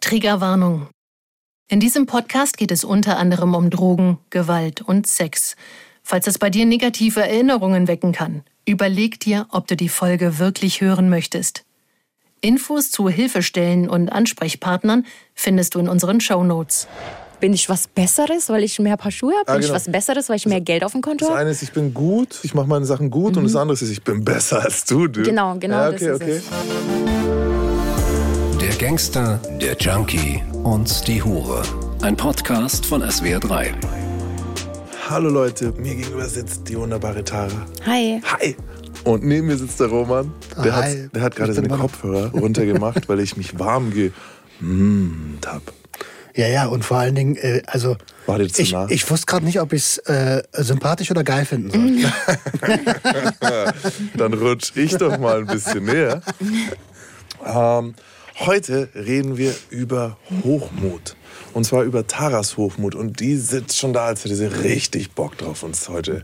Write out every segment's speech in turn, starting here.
Triggerwarnung. In diesem Podcast geht es unter anderem um Drogen, Gewalt und Sex. Falls es bei dir negative Erinnerungen wecken kann, überleg dir, ob du die Folge wirklich hören möchtest. Infos zu Hilfestellen und Ansprechpartnern findest du in unseren Show Notes. Bin ich was Besseres, weil ich mehr Paar Schuhe habe? Bin ich genau. was Besseres, weil ich mehr Geld auf dem Konto Das habe? eine ist, ich bin gut, ich mache meine Sachen gut und das andere ist, ich bin besser als du. du. Genau, genau Ja, das okay, ist okay. es. Der Gangster, der Junkie und die Hure. Ein Podcast von SWR3. Hallo Leute, mir gegenüber sitzt die wunderbare Tara. Hi. Hi. Und neben mir sitzt der Roman. Der Hi. hat, der hat gerade seine. Kopfhörer runtergemacht, weil ich mich warm gemmt hab. Ja, ja, und vor allen Dingen, äh, also War dir zu ich, nah? ich wusste gerade nicht, ob ich es äh, sympathisch oder geil finden soll. Dann rutsch ich doch mal ein bisschen näher. Ähm, heute reden wir über Hochmut. Und zwar über Taras Hochmut. Und die sitzt schon da, als hätte sie richtig Bock drauf, uns heute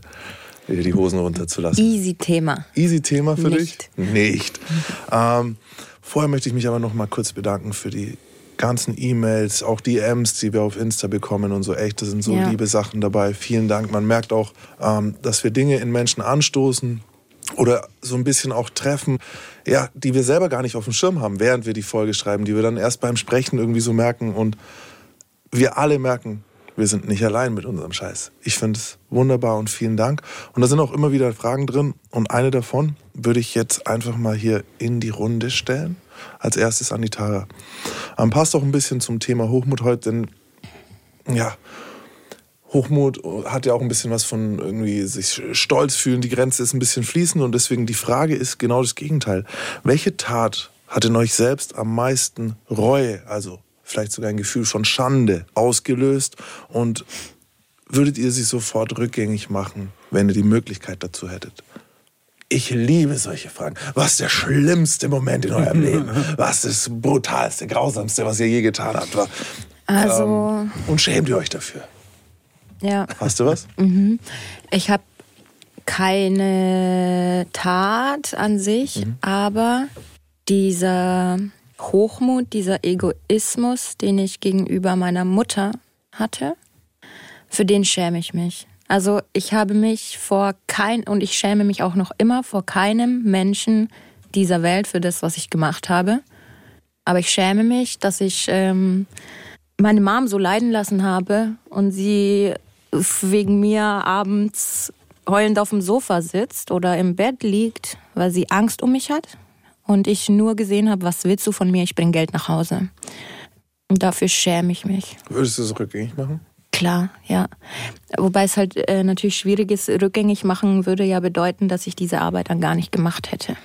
die Hosen runterzulassen. Easy Thema. Easy Thema für Nicht. dich? Nicht. Ähm, vorher möchte ich mich aber noch mal kurz bedanken für die ganzen E-Mails, auch DMs, die wir auf Insta bekommen und so. Echt, da sind so Ja. liebe Sachen dabei. Vielen Dank. Man merkt auch, ähm, dass wir Dinge in Menschen anstoßen oder so ein bisschen auch treffen, ja, die wir selber gar nicht auf dem Schirm haben, während wir die Folge schreiben, die wir dann erst beim Sprechen irgendwie so merken und wir alle merken, wir sind nicht allein mit unserem Scheiß. Ich finde es wunderbar und vielen Dank. Und da sind auch immer wieder Fragen drin. Und eine davon würde ich jetzt einfach mal hier in die Runde stellen. Als erstes an die Tara. Ähm, passt auch ein bisschen zum Thema Hochmut heute, denn ja, Hochmut hat ja auch ein bisschen was von irgendwie sich stolz fühlen. Die Grenze ist ein bisschen fließend und deswegen die Frage ist genau das Gegenteil. Welche Tat hat in euch selbst am meisten Reue, also vielleicht sogar ein Gefühl von Schande ausgelöst und würdet ihr sie sofort rückgängig machen, wenn ihr die Möglichkeit dazu hättet? Ich liebe solche Fragen. Was ist der schlimmste Moment in eurem Leben? Was ist das brutalste, grausamste, was ihr je getan habt? Also, Ähm, und schämt ihr euch dafür? Ja. Hast du was? Ich habe keine Tat an sich, aber dieser Hochmut, dieser Egoismus, den ich gegenüber meiner Mutter hatte, für den schäme ich mich. Also ich habe mich vor kein und ich schäme mich auch noch immer vor keinem Menschen dieser Welt für das, was ich gemacht habe. Aber ich schäme mich, dass ich ähm, meine Mom so leiden lassen habe und sie wegen mir abends heulend auf dem Sofa sitzt oder im Bett liegt, weil sie Angst um mich hat und ich nur gesehen habe, was willst du von mir? Ich bring Geld nach Hause. Und dafür schäme ich mich. Würdest du es rückgängig machen? Klar, ja. Wobei es halt äh, natürlich schwierig ist, rückgängig machen würde ja bedeuten, dass ich diese Arbeit dann gar nicht gemacht hätte.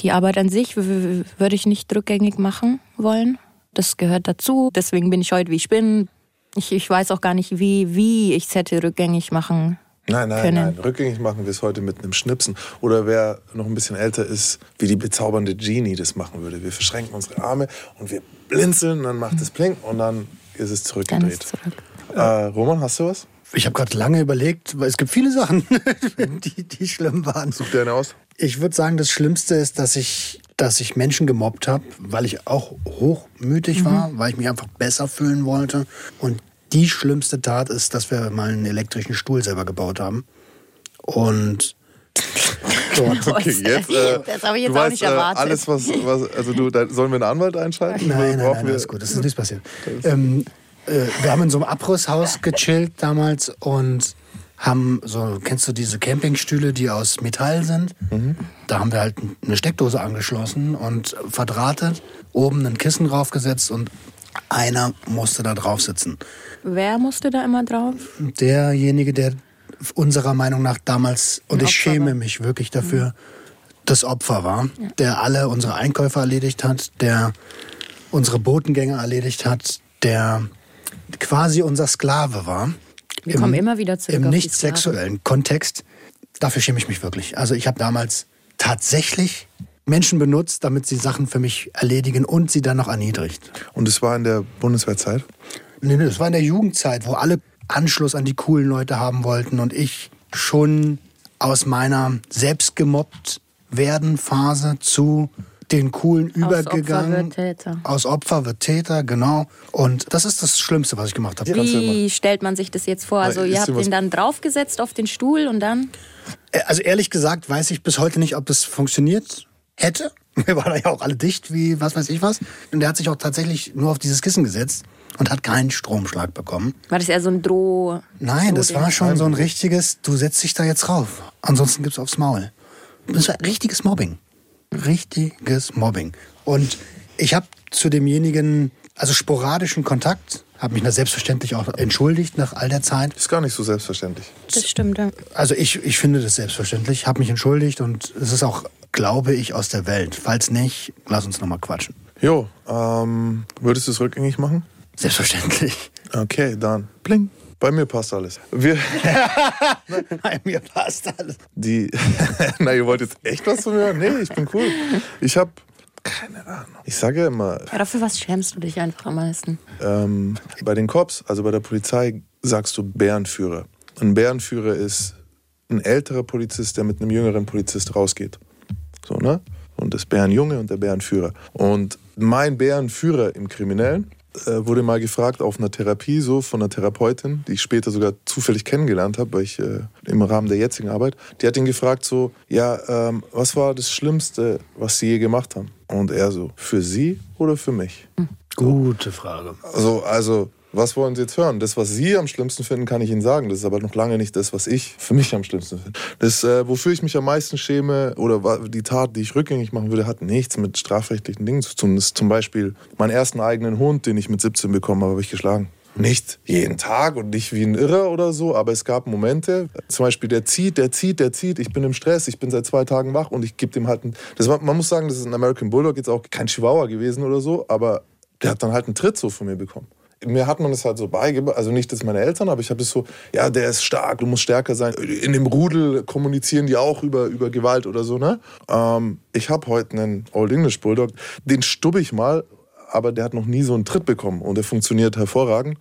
Die Arbeit an sich würde ich nicht rückgängig machen wollen. Das gehört dazu. Deswegen bin ich heute, wie ich bin. Ich, ich weiß auch gar nicht, wie, wie ich es hätte rückgängig machen Nein, nein, können. nein. Rückgängig machen wir es heute mit einem Schnipsen. Oder wer noch ein bisschen älter ist, wie die bezaubernde Genie das machen würde. Wir verschränken unsere Arme und wir blinzeln, dann macht es Plink und dann ist es Dann zurückgedreht. ist es zurück. Äh, Roman, hast du was? Ich habe gerade lange überlegt, weil es gibt viele Sachen, die, die schlimm waren. Such dir eine aus. Ich würde sagen, das Schlimmste ist, dass ich, dass ich Menschen gemobbt habe, weil ich auch hochmütig war, weil ich mich einfach besser fühlen wollte. Und die schlimmste Tat ist, dass wir mal einen elektrischen Stuhl selber gebaut haben. Und dort. Okay, jetzt. Äh, Das habe ich jetzt du auch weißt, nicht äh, erwartet. Alles, was, was also du, da, sollen wir einen Anwalt einschalten? Nein, nein, nein, alles gut, das ist nichts passiert. Ähm, äh, wir haben in so einem Abrisshaus gechillt damals und haben so, kennst du diese Campingstühle, die aus Metall sind? Da haben wir halt eine Steckdose angeschlossen und verdrahtet, oben ein Kissen draufgesetzt und einer musste da drauf sitzen. Wer musste da immer drauf? Derjenige, der unserer Meinung nach damals, und Ein ich Opfer schäme war. mich wirklich dafür, das Opfer war, der alle unsere Einkäufe erledigt hat, der unsere Botengänge erledigt hat, der quasi unser Sklave war. Wir kommen immer wieder zurück Im nicht sexuellen Kontext. Dafür schäme ich mich wirklich. Also ich habe damals tatsächlich Menschen benutzt, damit sie Sachen für mich erledigen und sie dann noch erniedrigt. Und es war in der Bundeswehrzeit. Nee, nee, das war in der Jugendzeit, wo alle Anschluss an die coolen Leute haben wollten und ich schon aus meiner selbst gemobbt werden Phase zu den coolen Aus Opfer übergegangen. wird Täter. Aus Opfer wird Täter, genau. Und das ist das Schlimmste, was ich gemacht habe. Wie stellt man sich das jetzt vor? Also ihr habt ihn dann draufgesetzt auf den Stuhl und dann? Äh, Also ehrlich gesagt weiß ich bis heute nicht, ob das funktioniert hätte. Wir waren ja auch alle dicht, wie was weiß ich was. Und der hat sich auch tatsächlich nur auf dieses Kissen gesetzt und hat keinen Stromschlag bekommen. War das eher so ein Droh? Nein, das war schon so ein richtiges, du setzt dich da jetzt rauf. Ansonsten gibt's aufs Maul. Das war richtiges Mobbing. Richtiges Mobbing. Und ich habe zu demjenigen, also sporadischen Kontakt, habe mich da selbstverständlich auch entschuldigt nach all der Zeit. Ist gar nicht so selbstverständlich. Das stimmt, ja. Also ich, ich finde das selbstverständlich, habe mich entschuldigt und es ist auch, glaube ich, aus der Welt. Falls nicht, lass uns nochmal quatschen. Jo, ähm, würdest du es rückgängig machen? Selbstverständlich. Okay, dann. Bling. Bei mir passt alles. Wir, Nein, mir passt alles. die, na, ihr wollt jetzt echt was von mir hören? Nee, ich bin cool. Ich habe keine Ahnung. Ich sage ja immer, ja. Für was schämst du dich einfach am meisten? ähm, bei den Cops, also bei der Polizei, sagst du Bärenführer. Ein Bärenführer ist ein älterer Polizist, der mit einem jüngeren Polizist rausgeht. So, ne? Und das Bärenjunge und der Bärenführer. Und mein Bärenführer im Kriminellen äh, wurde mal gefragt auf einer Therapie, so von einer Therapeutin, die ich später sogar zufällig kennengelernt habe, weil ich äh, im Rahmen der jetzigen Arbeit. Die hat ihn gefragt so, ja, ähm, was war das Schlimmste, was Sie je gemacht haben? Und er so, für Sie oder für mich? Gute Frage. Also, also, was wollen Sie jetzt hören? Das, was Sie am schlimmsten finden, kann ich Ihnen sagen. Das ist aber noch lange nicht das, was ich für mich am schlimmsten finde. Das, äh, wofür ich mich am meisten schäme oder die Tat, die ich rückgängig machen würde, hat nichts mit strafrechtlichen Dingen zu tun. Das ist zum Beispiel meinen ersten eigenen Hund, den ich mit 17 bekommen habe, habe ich geschlagen. Nicht jeden Tag und nicht wie ein Irrer oder so, aber es gab Momente, zum Beispiel der zieht, der zieht, der zieht, ich bin im Stress, ich bin seit zwei Tagen wach und ich gebe dem halt einen, das war, man muss sagen, das ist ein American Bulldog, jetzt auch kein Chihuahua gewesen oder so, aber der hat dann halt einen Tritt so von mir bekommen. Mir hat man das halt so beigebracht, also nicht das meine Eltern, aber ich habe das so, ja, der ist stark, du musst stärker sein. In dem Rudel kommunizieren die auch über, über Gewalt oder so, ne? Ähm, ich habe heute einen Old English Bulldog, den stubbe ich mal, aber der hat noch nie so einen Tritt bekommen und der funktioniert hervorragend.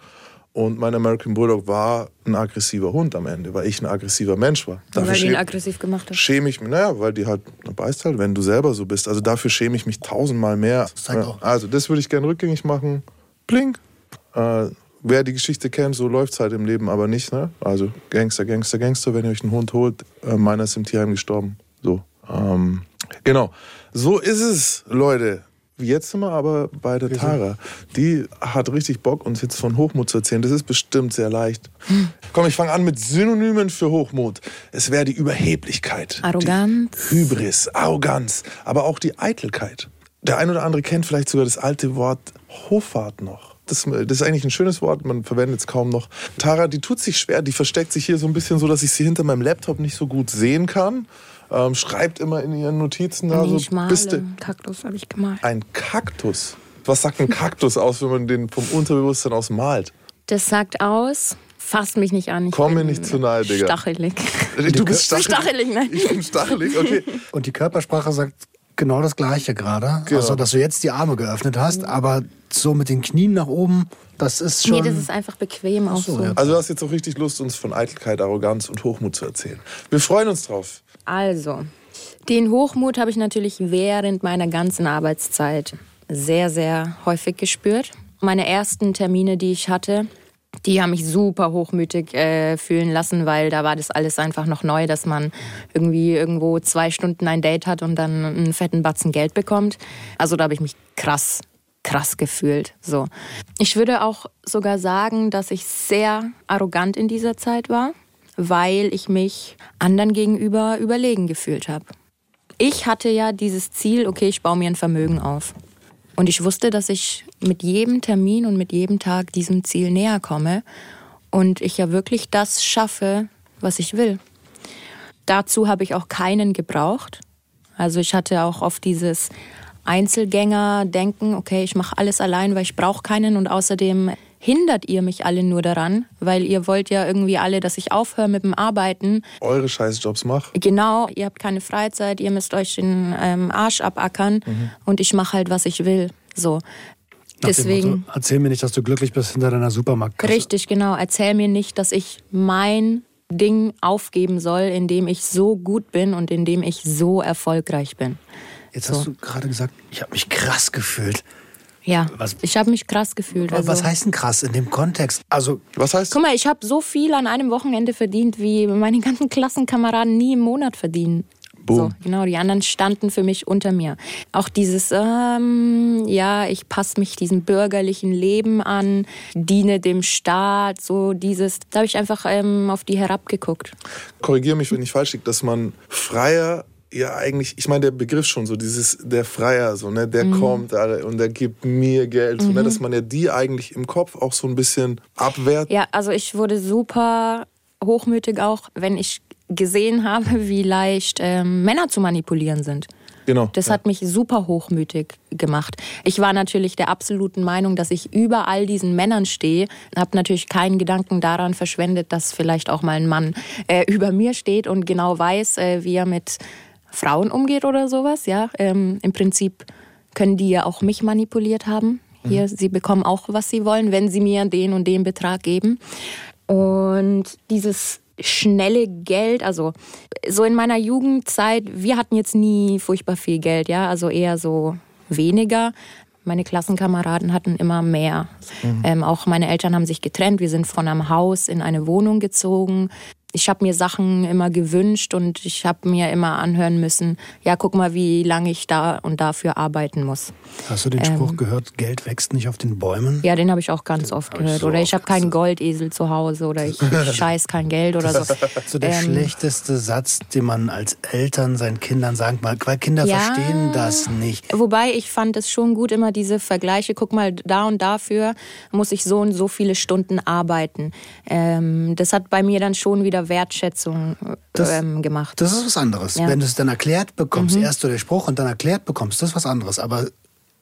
Und mein American Bulldog war ein aggressiver Hund am Ende, weil ich ein aggressiver Mensch war. Dafür Weil du ihn aggressiv gemacht hast. schäme ich mich, naja, weil die halt, da beißt halt, wenn du selber so bist. Also dafür schäme ich mich tausendmal mehr. zeigt auch- Also das würde ich gerne rückgängig machen. Blink. Äh, wer die Geschichte kennt, so läuft es halt im Leben aber nicht. Ne? Also Gangster, Gangster, Gangster, wenn ihr euch einen Hund holt, äh, meiner ist im Tierheim gestorben. So. Ähm, genau. So ist es, Leute. Jetzt sind wir aber bei der Tara. Die hat richtig Bock, uns jetzt von Hochmut zu erzählen. Das ist bestimmt sehr leicht. Komm, ich fange an mit Synonymen für Hochmut. Es wäre die Überheblichkeit. Arroganz. Die Hybris, Arroganz, aber auch die Eitelkeit. Der ein oder andere kennt vielleicht sogar das alte Wort Hoffart noch. Das, das ist eigentlich ein schönes Wort, man verwendet es kaum noch. Tara, die tut sich schwer, die versteckt sich hier so ein bisschen so, dass ich sie hinter meinem Laptop nicht so gut sehen kann. Ähm, schreibt immer in ihren Notizen da Nee, so. bist du Kaktus habe ich gemalt. ein Kaktus? Was sagt ein Kaktus aus, wenn man den vom Unterbewusstsein aus malt? Das sagt aus, fasst mich nicht an. Ich Komm mir nicht zu nahe, Digga. Stachelig. Du bist Ich bin stachelig, nein. Ich bin stachelig, okay. Und die Körpersprache sagt genau das Gleiche gerade. Genau. Also, dass du jetzt die Arme geöffnet hast, aber so mit den Knien nach oben, das ist schon. Nee, das ist einfach bequem auch so. Also du hast jetzt auch richtig Lust, uns von Eitelkeit, Arroganz und Hochmut zu erzählen. Wir freuen uns drauf. Also, den Hochmut habe ich natürlich während meiner ganzen Arbeitszeit sehr, sehr häufig gespürt. Meine ersten Termine, die ich hatte, die haben mich super hochmütig äh, fühlen lassen, weil da war das alles einfach noch neu, dass man irgendwie irgendwo zwei Stunden ein Date hat und dann einen fetten Batzen Geld bekommt. Also da habe ich mich krass, krass gefühlt. So. Ich würde auch sogar sagen, dass ich sehr arrogant in dieser Zeit war, weil ich mich anderen gegenüber überlegen gefühlt habe. Ich hatte ja dieses Ziel, okay, ich baue mir ein Vermögen auf. Und ich wusste, dass ich mit jedem Termin und mit jedem Tag diesem Ziel näher komme und ich ja wirklich das schaffe, was ich will. Dazu habe ich auch keinen gebraucht. Also ich hatte auch oft dieses Einzelgänger-Denken, okay, ich mache alles allein, weil ich brauche keinen und außerdem hindert ihr mich alle nur daran, weil ihr wollt ja irgendwie alle, dass ich aufhöre mit dem Arbeiten. Eure Scheißjobs mach. Genau, ihr habt keine Freizeit, ihr müsst euch den ähm, Arsch abackern und ich mache halt, was ich will. So. Nach Deswegen. Motto, erzähl mir nicht, dass du glücklich bist hinter deiner Supermarktkasse. Richtig, genau. Erzähl mir nicht, dass ich mein Ding aufgeben soll, in dem ich so gut bin und in dem ich so erfolgreich bin. Jetzt So. hast du gerade gesagt, ich habe mich krass gefühlt. Ja, Was- ich habe mich krass gefühlt. Also, Was heißt denn krass in dem Kontext? Also, Was heißt Guck mal, ich habe so viel an einem Wochenende verdient, wie meine ganzen Klassenkameraden nie im Monat verdienen. Boom. So, genau, die anderen standen für mich unter mir. Auch dieses, ähm, ja, ich passe mich diesem bürgerlichen Leben an, diene dem Staat, so dieses, da habe ich einfach ähm, auf die herabgeguckt. korrigiere mich, wenn ich falsch liege, dass man freier ja eigentlich, ich meine der Begriff schon so, dieses der Freier, so ne, der kommt Alter, und der gibt mir Geld, so, ne, dass man ja die eigentlich im Kopf auch so ein bisschen abwehrt. Ja, also ich wurde super hochmütig auch, wenn ich gesehen habe, wie leicht ähm, Männer zu manipulieren sind. Genau. Das ja. hat mich super hochmütig gemacht. Ich war natürlich der absoluten Meinung, dass ich über all diesen Männern stehe. Habe natürlich keinen Gedanken daran verschwendet, dass vielleicht auch mal ein Mann äh, über mir steht und genau weiß, äh, wie er mit Frauen umgeht oder sowas. Ja, ähm, im Prinzip können die ja auch mich manipuliert haben. Hier, sie bekommen auch, was sie wollen, wenn sie mir den und den Betrag geben. Und dieses schnelle Geld, also so in meiner Jugendzeit, wir hatten jetzt nie furchtbar viel Geld, ja, also eher so weniger. Meine Klassenkameraden hatten immer mehr. Ähm, auch meine Eltern haben sich getrennt. Wir sind von einem Haus in eine Wohnung gezogen. Ich habe mir Sachen immer gewünscht und ich habe mir immer anhören müssen, ja, guck mal, wie lange ich da und dafür arbeiten muss. hast du den Spruch gehört, Geld wächst nicht auf den Bäumen? Ja, den habe ich auch ganz oft hab ich gehört. so oder ich habe oft keinen Goldesel zu Hause oder ich, ich scheiß kein Geld oder so. So der Ähm, schlechteste Satz, den man als Eltern seinen Kindern sagen kann, weil Kinder Ja. verstehen das nicht. Wobei ich fand es schon gut, immer diese Vergleiche. Guck mal, da und dafür muss ich so und so viele Stunden arbeiten. Ähm, das hat bei mir dann schon wieder Wertschätzung Das- ähm, gemacht. Das ist was anderes. Ja. Wenn du es dann erklärt bekommst, erst so der Spruch und dann erklärt bekommst, das ist was anderes. Aber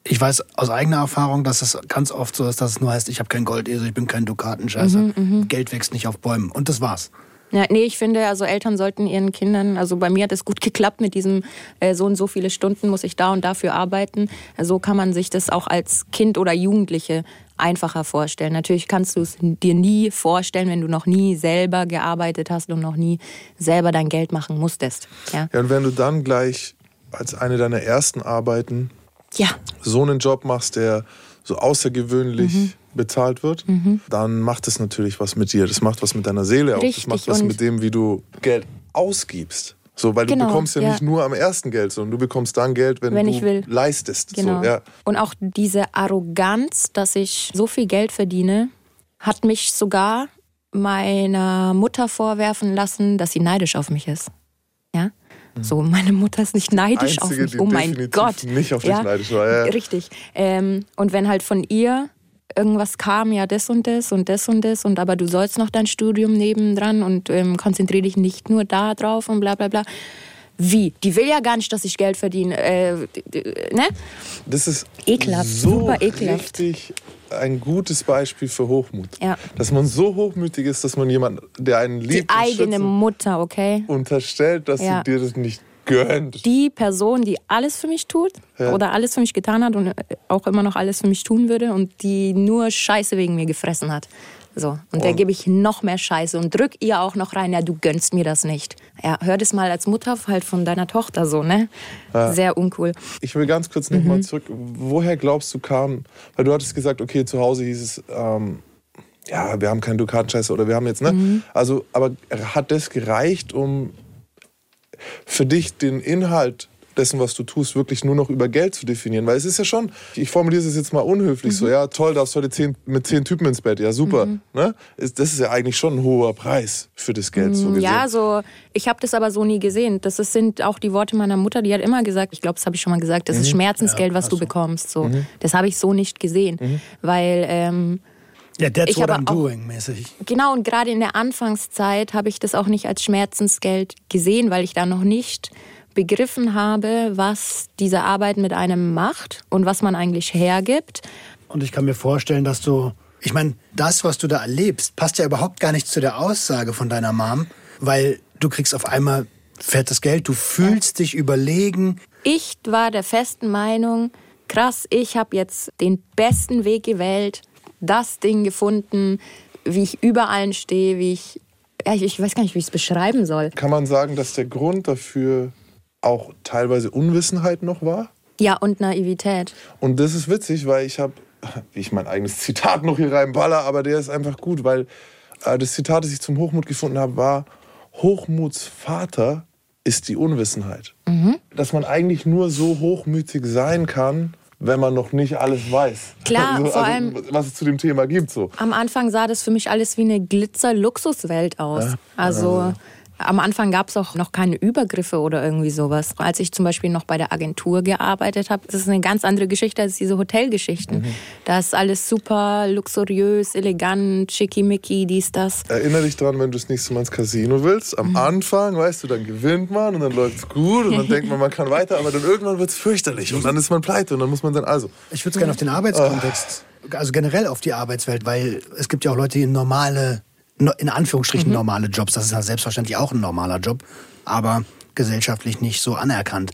ich weiß aus eigener Erfahrung, dass es ganz oft so ist, dass es nur heißt, ich habe kein Goldesel, ich bin kein Dukatenscheißer. Geld wächst nicht auf Bäumen. Und das war's. Ja, nee, ich finde, also Eltern sollten ihren Kindern, also bei mir hat es gut geklappt mit diesem äh, so und so viele Stunden muss ich da und dafür arbeiten. So kann man sich das auch als Kind oder Jugendliche einfacher vorstellen. Natürlich kannst du es dir nie vorstellen, wenn du noch nie selber gearbeitet hast und noch nie selber dein Geld machen musstest. Ja, Ja, und wenn du dann gleich als eine deiner ersten Arbeiten ja. so einen Job machst, der so außergewöhnlich Mhm. bezahlt wird, dann macht es natürlich was mit dir. Das macht was mit deiner Seele auch. Richtig, das macht was mit dem, wie du Geld ausgibst. So, weil Genau, du bekommst ja, ja. nicht nur am ersten Geld, sondern du bekommst dann Geld, wenn, Wenn du ich will. leistest. Genau. So, ja. Und auch diese Arroganz, dass ich so viel Geld verdiene, hat mich sogar meiner Mutter vorwerfen lassen, dass sie neidisch auf mich ist. Ja? So, meine Mutter ist nicht neidisch Mhm. Einzige, auf mich. Oh mein Gott. nicht auf dich neidisch war, ja, ja. Richtig. Ähm, und wenn halt von ihr irgendwas kam, ja, das und das und das und das, und aber du sollst noch dein Studium nebendran und ähm, konzentriere dich nicht nur da drauf und bla bla bla. Wie? Die will ja gar nicht, dass ich Geld verdiene. Äh, ne? Das ist Ekelhaft, so super ekelhaft. richtig ein gutes Beispiel für Hochmut. Ja. Dass man so hochmütig ist, dass man jemanden, der einen Die liebt, und eigene Mutter, okay? unterstellt, dass Ja. sie dir das nicht gönnt. Die Person, die alles für mich tut Ja. oder alles für mich getan hat und äh, auch immer noch alles für mich tun würde und die nur Scheiße wegen mir gefressen hat. So. Und der Und- gebe ich noch mehr Scheiße und drück ihr auch noch rein, ja, du gönnst mir das nicht. Ja, hör das mal als Mutter halt von deiner Tochter so, ne? Sehr uncool. Ich will ganz kurz Mhm. nochmal zurück. Woher glaubst du kam, weil du hattest gesagt, okay, zu Hause hieß es, ähm, ja, wir haben keinen Dukatenscheiße oder wir haben jetzt, ne? Mhm. Also, aber hat das gereicht, um für dich den Inhalt dessen, was du tust, wirklich nur noch über Geld zu definieren? Weil es ist ja schon, ich formuliere es jetzt mal unhöflich, Mhm. so, ja, toll, darfst heute zehn, mit zehn Typen ins Bett, ja, super. Ne? Ist- Das ist ja eigentlich schon ein hoher Preis für das Geld. So gesehen. Ja, so, ich habe das aber so nie gesehen. Das ist, sind auch die Worte meiner Mutter, die hat immer gesagt, ich glaube, das habe ich schon mal gesagt, das ist Schmerzensgeld, was du bekommst. So. Das habe ich so nicht gesehen. Weil ähm, Ja, that's Ich what I'm auch- doing, mäßig. Genau, und gerade in der Anfangszeit habe ich das auch nicht als Schmerzensgeld gesehen, weil ich da noch nicht begriffen habe, was diese Arbeit mit einem macht und was man eigentlich hergibt. Und ich kann mir vorstellen, dass du, ich meine, das, was du da erlebst, passt ja überhaupt gar nicht zu der Aussage von deiner Mom, weil du kriegst auf einmal fettes Geld, du fühlst dich überlegen. Ich war der festen Meinung, krass, ich habe jetzt den besten Weg gewählt, das Ding gefunden, wie ich über allen stehe, wie ich, ja, ich, ich weiß gar nicht, wie ich es beschreiben soll. Kann man sagen, dass der Grund dafür auch teilweise Unwissenheit noch war. Ja, und Naivität. Und das ist witzig, weil ich habe, wie ich mein eigenes Zitat noch hier reinballer, aber der ist einfach gut, weil äh, das Zitat, das ich zum Hochmut gefunden habe, war, Hochmuts Vater ist die Unwissenheit. Mhm. Dass man eigentlich nur so hochmütig sein kann, wenn man noch nicht alles weiß. Klar, also, vor also, allem- Was es zu dem Thema gibt. So. Am Anfang sah das für mich alles wie eine Glitzer-Luxuswelt aus. Also am Anfang gab es auch noch keine Übergriffe oder irgendwie sowas. Als ich zum Beispiel noch bei der Agentur gearbeitet habe, das ist eine ganz andere Geschichte als diese Hotelgeschichten. Da ist alles super luxuriös, elegant, schickimicki, dies, das. Erinnere dich dran, wenn du das nächste Mal ins Casino willst. Mhm. Am Anfang, weißt du, dann gewinnt man und dann läuft es gut und dann denkt man, man kann weiter, aber dann irgendwann wird es fürchterlich und dann ist man pleite und dann muss man dann also. Ich würde es gerne auf den Arbeitskontext, also generell auf die Arbeitswelt, weil es gibt ja auch Leute, die normale, no- in Anführungsstrichen normale Jobs, das ist ja selbstverständlich auch ein normaler Job, aber gesellschaftlich nicht so anerkannt.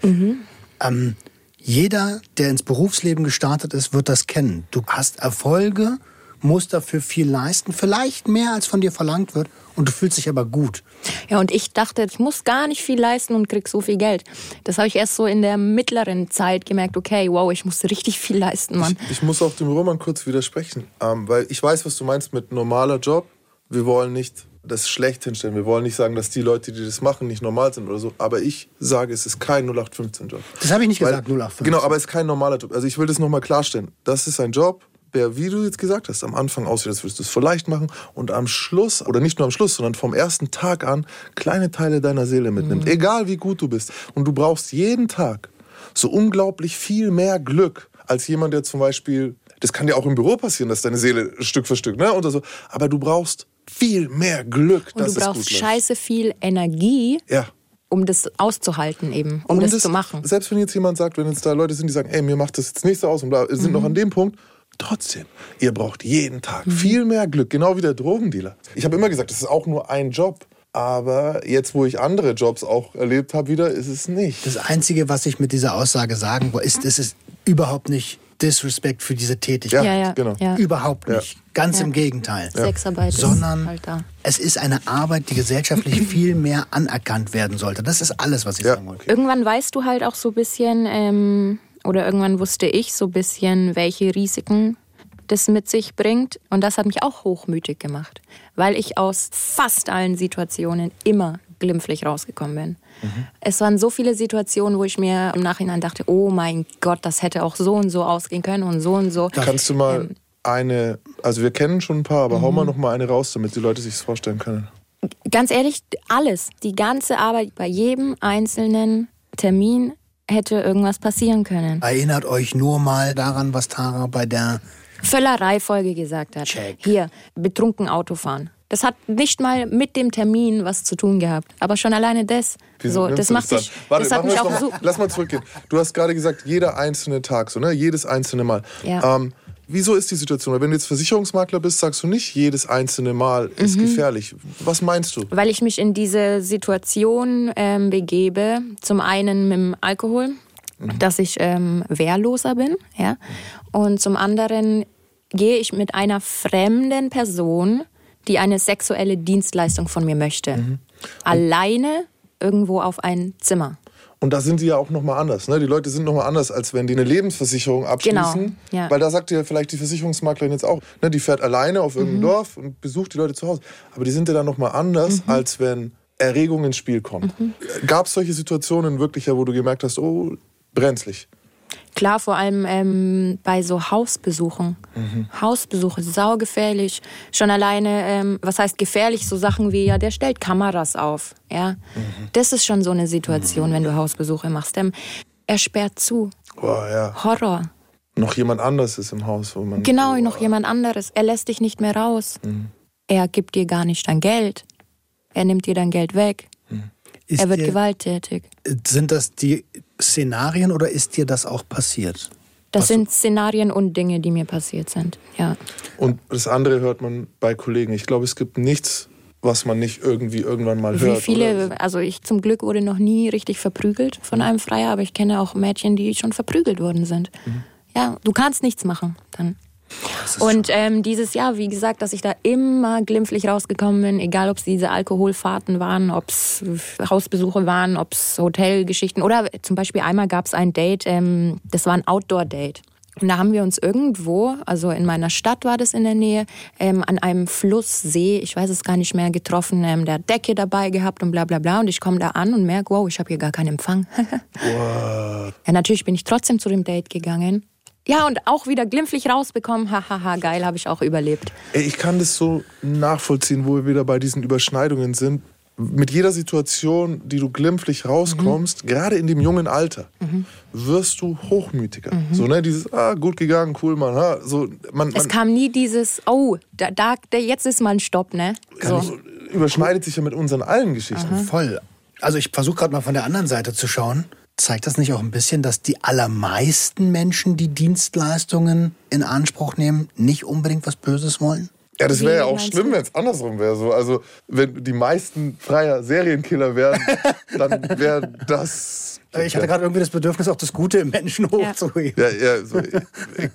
Ähm, jeder, der ins Berufsleben gestartet ist, wird das kennen. Du hast Erfolge, musst dafür viel leisten, vielleicht mehr als von dir verlangt wird und du fühlst dich aber gut. Ja, und ich dachte, ich muss gar nicht viel leisten und krieg so viel Geld. Das habe ich erst so in der mittleren Zeit gemerkt, okay, wow, ich muss richtig viel leisten, Mann. Ich muss auch dem Roman kurz widersprechen, ähm, weil ich weiß, was du meinst mit normaler Job. Wir wollen nicht das schlecht hinstellen. Wir wollen nicht sagen, dass die Leute, die das machen, nicht normal sind oder so. Aber ich sage, es ist kein 0815-Job. Das habe ich nicht Weil- gesagt, 0815. Genau, aber es ist kein normaler Job. Also ich will das nochmal klarstellen. Das ist ein Job, der, wie du jetzt gesagt hast, am Anfang aussieht, als würdest du es voll leicht machen und am Schluss, oder nicht nur am Schluss, sondern vom ersten Tag an, kleine Teile deiner Seele mitnimmt. Egal wie gut du bist. Und du brauchst jeden Tag so unglaublich viel mehr Glück als jemand, der zum Beispiel, das kann dir auch im Büro passieren, dass deine Seele Stück für Stück, ne, oder so, aber du brauchst viel mehr Glück, Und dass du es brauchst scheiße viel Energie, Ja. um das auszuhalten eben, um Und das es- zu machen. Selbst wenn jetzt jemand sagt, wenn jetzt da Leute sind, die sagen, ey, mir macht das jetzt nicht so aus und bla, sind noch Mhm. an dem Punkt, trotzdem, ihr braucht jeden Tag viel mehr Glück, genau wie der Drogendealer. Ich habe immer gesagt, das ist auch nur ein Job. Aber jetzt, wo ich andere Jobs auch erlebt habe, wieder, ist es nicht. Das Einzige, was ich mit dieser Aussage sagen wollte, ist, es ist überhaupt nicht Disrespect für diese Tätigkeit. Ja, ja, ja, genau. ja. Überhaupt Ja. nicht. Ganz Ja. im Gegenteil. Sexarbeit Sondern ist halt da. es ist eine Arbeit, die gesellschaftlich viel mehr anerkannt werden sollte. Das ist alles, was ich Ja. sagen wollte. Irgendwann weißt du halt auch so ein bisschen, ähm, oder irgendwann wusste ich so ein bisschen, welche Risiken das mit sich bringt. Und das hat mich auch hochmütig gemacht, weil ich aus fast allen Situationen immer glimpflich rausgekommen bin. Es waren so viele Situationen, wo ich mir im Nachhinein dachte, oh mein Gott, das hätte auch so und so ausgehen können und so und so. Kannst du mal Ähm. eine, also wir kennen schon ein paar, aber hau Mhm. mal noch mal eine raus, damit die Leute sich das vorstellen können. Ganz ehrlich, alles, die ganze Arbeit bei jedem einzelnen Termin hätte irgendwas passieren können. Erinnert euch nur mal daran, was Tara bei der Völlerei-Folge gesagt hat. Check. Hier, betrunken Autofahren. Das hat nicht mal mit dem Termin was zu tun gehabt. Aber schon alleine das. So, das macht mich, Warte, das hat mich auch so. Lass mal zurückgehen. Du hast gerade gesagt, jeder einzelne Tag, so, ne? Jedes einzelne Mal. Ja. Ähm, wieso ist die Situation? Weil Wenn du jetzt Versicherungsmakler bist, sagst du nicht, jedes einzelne Mal Mhm. ist gefährlich. Was meinst du? Weil ich mich in diese Situation ähm, begebe, zum einen mit dem Alkohol, dass ich ähm, wehrloser bin, ja, und zum anderen gehe ich mit einer fremden Person, die eine sexuelle Dienstleistung von mir möchte, alleine irgendwo auf ein Zimmer. Und da sind die ja auch nochmal anders. Ne? Die Leute sind nochmal anders, als wenn die eine Lebensversicherung abschließen. Genau, ja. Weil da sagt ja vielleicht die Versicherungsmaklerin jetzt auch, ne, die fährt alleine auf Mhm. irgendein Dorf und besucht die Leute zu Hause. Aber die sind ja dann nochmal anders, Mhm. als wenn Erregung ins Spiel kommt. Gab es solche Situationen wirklich, ja, wo du gemerkt hast, oh, brenzlig? Klar, vor allem ähm, bei so Hausbesuchen. Hausbesuche, saugefährlich. Schon alleine, ähm, was heißt gefährlich? So Sachen wie, ja, der stellt Kameras auf. Ja, Das ist schon so eine Situation, wenn du Hausbesuche machst. Ähm, er sperrt zu. Boah, ja. Horror. Noch jemand anders ist im Haus, wo man. Genau, noch jemand anderes. Er lässt dich nicht mehr raus. Er gibt dir gar nicht dein Geld. Er nimmt dir dein Geld weg. Ist er wird dir, gewalttätig. Sind das die Szenarien oder ist dir das auch passiert? Das sind Szenarien und Dinge, die mir passiert sind. Ja. Und das andere hört man bei Kollegen. Ich glaube, es gibt nichts, was man nicht irgendwie irgendwann mal hört. Wie viele, oder? also ich zum Glück wurde noch nie richtig verprügelt von einem Freier, aber ich kenne auch Mädchen, die schon verprügelt worden sind. Mhm. Ja, du kannst nichts machen dann. Und ähm, dieses Jahr, wie gesagt, dass ich da immer glimpflich rausgekommen bin, egal ob es diese Alkoholfahrten waren, ob es Hausbesuche waren, ob es Hotelgeschichten oder zum Beispiel einmal gab es ein Date, ähm, das war ein Outdoor-Date. Und da haben wir uns irgendwo, also in meiner Stadt war das in der Nähe, ähm, an einem Flusssee, ich weiß es gar nicht mehr, getroffen, ähm, der Decke dabei gehabt und bla bla bla. Und ich komme da an und merke, wow, ich habe hier gar keinen Empfang. ja, natürlich bin ich trotzdem zu dem Date gegangen. Ja, und auch wieder glimpflich rausbekommen. Hahaha, geil, habe ich auch überlebt. Ich kann das so nachvollziehen, wo wir wieder bei diesen Überschneidungen sind. Mit jeder Situation, die du glimpflich rauskommst, mhm. gerade in dem jungen Alter, mhm. wirst du hochmütiger. Mhm. So, ne, dieses, ah, gut gegangen, cool, Mann. Ha, so, man, man es kam nie dieses, oh, da, da, jetzt ist mal ein Stopp, ne? So. Überschneidet sich ja mit unseren allen Geschichten. Voll. Also ich versuche gerade mal von der anderen Seite zu schauen. Zeigt das nicht auch ein bisschen, dass die allermeisten Menschen, die Dienstleistungen in Anspruch nehmen, nicht unbedingt was Böses wollen? Ja, das wäre ja auch schlimm, wenn es andersrum wäre. So. Also, wenn die meisten freier Serienkiller wären, dann wäre das. Ich hatte gerade irgendwie das Bedürfnis, auch das Gute im Menschen hochzuheben. Ja, ja, so,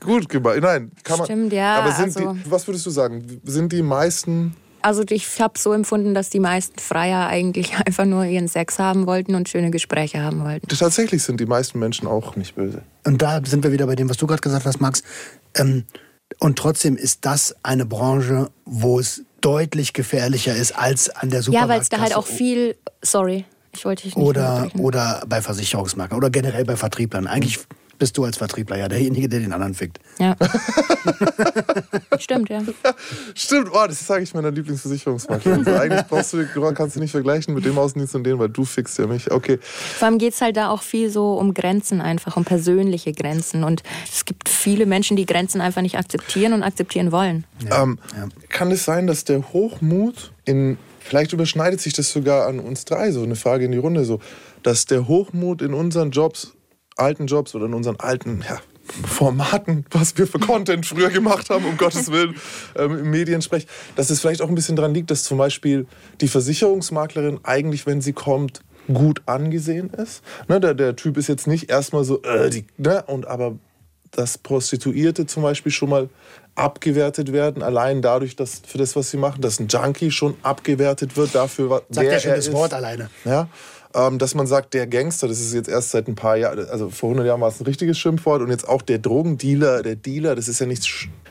gut gemacht. Nein, kann man. Stimmt, ja. Aber sind also die, was würdest du sagen? Sind die meisten also ich habe so empfunden, dass die meisten Freier eigentlich einfach nur ihren Sex haben wollten und schöne Gespräche haben wollten. Tatsächlich sind die meisten Menschen auch nicht böse. Und da sind wir wieder bei dem, was du gerade gesagt hast, Max. Ähm, und trotzdem ist das eine Branche, wo es deutlich gefährlicher ist als an der Supermarktkasse. Ja, weil es da halt auch viel, sorry, ich wollte dich nicht oder, oder bei Versicherungsmarken oder generell bei Vertrieblern. Eigentlich bist du als Vertriebler ja derjenige, der den anderen fickt. Ja. Stimmt, ja. Stimmt, oh, das sage ich meiner Lieblingsversicherungsmaklerin. Also eigentlich brauchst du, kannst du nicht vergleichen mit dem Außendienst und den, weil du fickst ja mich. Okay. Vor allem geht es halt da auch viel so um Grenzen einfach, um persönliche Grenzen. Und es gibt viele Menschen, die Grenzen einfach nicht akzeptieren und akzeptieren wollen. Ja. Ähm, ja. Kann es sein, dass der Hochmut in, vielleicht überschneidet sich das sogar an uns drei, so eine Frage in die Runde, so, dass der Hochmut in unseren Jobs alten Jobs oder in unseren alten ja, Formaten, was wir für Content früher gemacht haben, um Gottes Willen, ähm, im Mediensprech, dass es vielleicht auch ein bisschen daran liegt, dass zum Beispiel die Versicherungsmaklerin eigentlich, wenn sie kommt, gut angesehen ist. Ne, der, der Typ ist jetzt nicht erstmal so, äh, die, ne, und aber dass Prostituierte zum Beispiel schon mal abgewertet werden, allein dadurch, dass für das, was sie machen, dass ein Junkie schon abgewertet wird dafür, was Sagt ja schon das Wort alleine. Ja, ähm, dass man sagt, der Gangster, das ist jetzt erst seit ein paar Jahren, also vor 100 Jahren war es ein richtiges Schimpfwort und jetzt auch der Drogendealer, der Dealer, das ist ja nichts,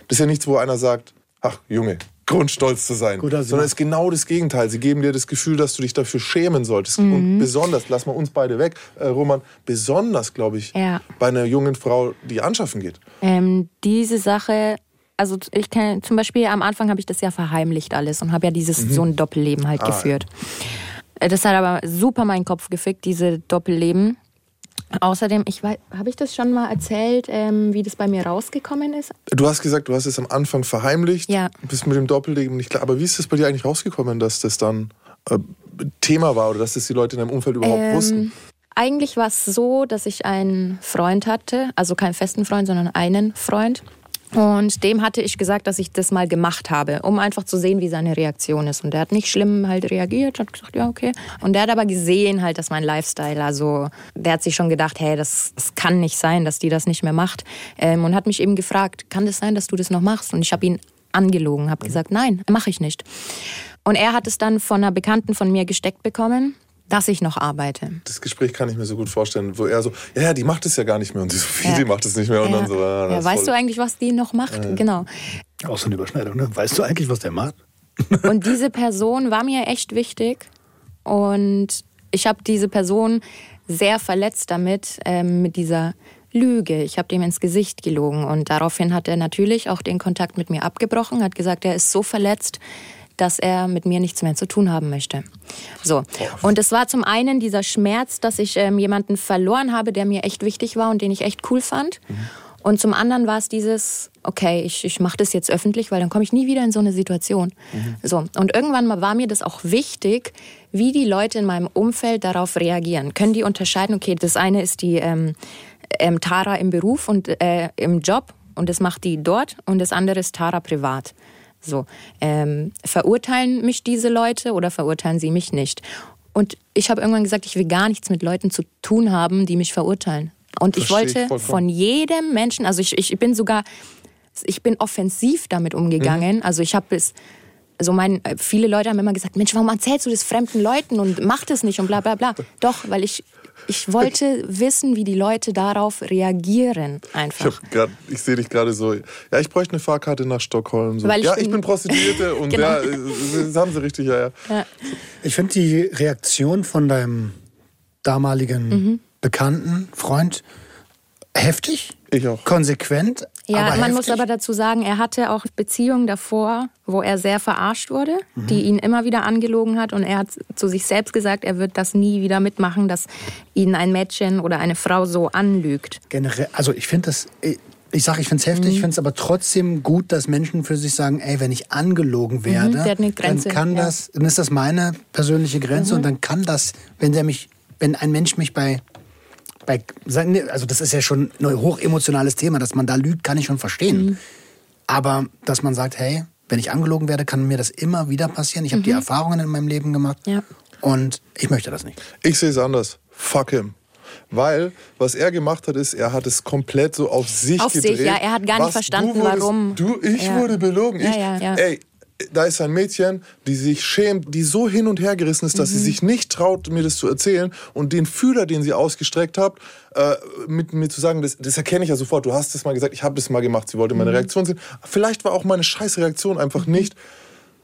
das ist ja nichts, wo einer sagt, ach Junge, Grundstolz zu sein, Gut, sondern es ist genau das Gegenteil. Sie geben dir das Gefühl, dass du dich dafür schämen solltest. Mhm. Und besonders, lass mal uns beide weg, äh, Roman, besonders, glaube ich, ja. bei einer jungen Frau, die anschaffen geht. Ähm, diese Sache also ich kann zum Beispiel am Anfang habe ich das ja verheimlicht alles und habe ja dieses mhm. so ein Doppelleben halt ah, geführt. Ja. Äh, das hat aber super meinen Kopf gefickt, diese Doppelleben. Außerdem, ich habe ich das schon mal erzählt, ähm, wie das bei mir rausgekommen ist? Du hast gesagt, du hast es am Anfang verheimlicht, ja. bist mit dem Doppelleben nicht klar. Aber wie ist das bei dir eigentlich rausgekommen, dass das dann äh, Thema war oder dass das die Leute in deinem Umfeld überhaupt ähm, wussten? Eigentlich war es so, dass ich einen Freund hatte, also keinen festen Freund, sondern einen Freund. Und dem hatte ich gesagt, dass ich das mal gemacht habe, um einfach zu sehen, wie seine Reaktion ist. Und der hat nicht schlimm halt reagiert, hat gesagt, ja, okay. Und der hat aber gesehen halt, dass mein Lifestyle, also der hat sich schon gedacht, hey, das, das kann nicht sein, dass die das nicht mehr macht. Ähm, und hat mich eben gefragt, kann das sein, dass du das noch machst? Und ich habe ihn angelogen, habe gesagt, nein, mache ich nicht. Und er hat es dann von einer Bekannten von mir gesteckt bekommen dass ich noch arbeite. Das Gespräch kann ich mir so gut vorstellen, wo er so, ja, ja die macht es ja gar nicht mehr und sie so, wie, ja. die macht es nicht mehr und ja. dann so, ja, ja weißt du eigentlich, was die noch macht? Genau. Auch so eine Überschneidung, ne? Weißt du eigentlich, was der macht? und diese Person war mir echt wichtig und ich habe diese Person sehr verletzt damit, ähm, mit dieser Lüge. Ich habe dem ins Gesicht gelogen und daraufhin hat er natürlich auch den Kontakt mit mir abgebrochen, hat gesagt, er ist so verletzt, dass er mit mir nichts mehr zu tun haben möchte. So. Und es war zum einen dieser Schmerz, dass ich ähm, jemanden verloren habe, der mir echt wichtig war und den ich echt cool fand. Mhm. Und zum anderen war es dieses, okay, ich, ich mache das jetzt öffentlich, weil dann komme ich nie wieder in so eine Situation. Mhm. So. Und irgendwann war mir das auch wichtig, wie die Leute in meinem Umfeld darauf reagieren. Können die unterscheiden, okay, das eine ist die ähm, ähm, Tara im Beruf und äh, im Job und das macht die dort und das andere ist Tara privat. So, ähm, verurteilen mich diese Leute oder verurteilen sie mich nicht? Und ich habe irgendwann gesagt, ich will gar nichts mit Leuten zu tun haben, die mich verurteilen. Und ich wollte ich von jedem Menschen, also ich, ich bin sogar ich bin offensiv damit umgegangen. Mhm. Also ich habe es, also mein, äh, viele Leute haben immer gesagt, Mensch, warum erzählst du das fremden Leuten und mach das nicht und bla bla bla. Doch, weil ich, ich wollte wissen, wie die Leute darauf reagieren Ich, einfach. grad, ich sehe dich gerade so. Ja, ich bräuchte eine Fahrkarte nach Stockholm. So. Weil ich ja, bin- ich bin Prostituierte und Genau. ja, das haben sie richtig, ja, ja. Ja. Ich finde die Reaktion von deinem damaligen Mhm. Bekannten, Freund, heftig, Ich auch. konsequent. Ja, aber man heftig. muss aber dazu sagen, er hatte auch Beziehungen davor, wo er sehr verarscht wurde, Mhm. die ihn immer wieder angelogen hat. Und er hat zu sich selbst gesagt, er wird das nie wieder mitmachen, dass ihn ein Mädchen oder eine Frau so anlügt. generell, also ich finde das, ich sage, ich finde es heftig, Mhm. ich finde es aber trotzdem gut, dass Menschen für sich sagen, ey, wenn ich angelogen werde, Mhm, hat eine Grenze, dann kann ja. Mhm. das, dann ist das meine persönliche Grenze und dann kann das, wenn der mich, wenn ein Mensch mich bei bei, also das ist ja schon ein hochemotionales Thema, dass man da lügt, kann ich schon verstehen. Mhm. Aber dass man sagt, hey, wenn ich angelogen werde, kann mir das immer wieder passieren. Ich habe die Erfahrungen in meinem Leben gemacht Mhm. Ja. und ich möchte das nicht. Ich sehe es anders. Fuck him. Weil, was er gemacht hat, ist, er hat es komplett so auf sich Auf sich, gedreht. ja, er hat gar nicht verstanden, du wurdest, warum. Du, ich Ja. wurde belogen. Ja, ich, ja, ja. Ey, da ist ein Mädchen, die sich schämt, die so hin und her gerissen ist, dass Mhm. sie sich nicht traut, mir das zu erzählen. Und den Fühler, den sie ausgestreckt hat, äh, mit mir zu sagen, das, das erkenne ich ja sofort. Du hast es mal gesagt, ich habe das mal gemacht. Sie wollte Mhm. meine Reaktion sehen. Vielleicht war auch meine scheiß Reaktion einfach nicht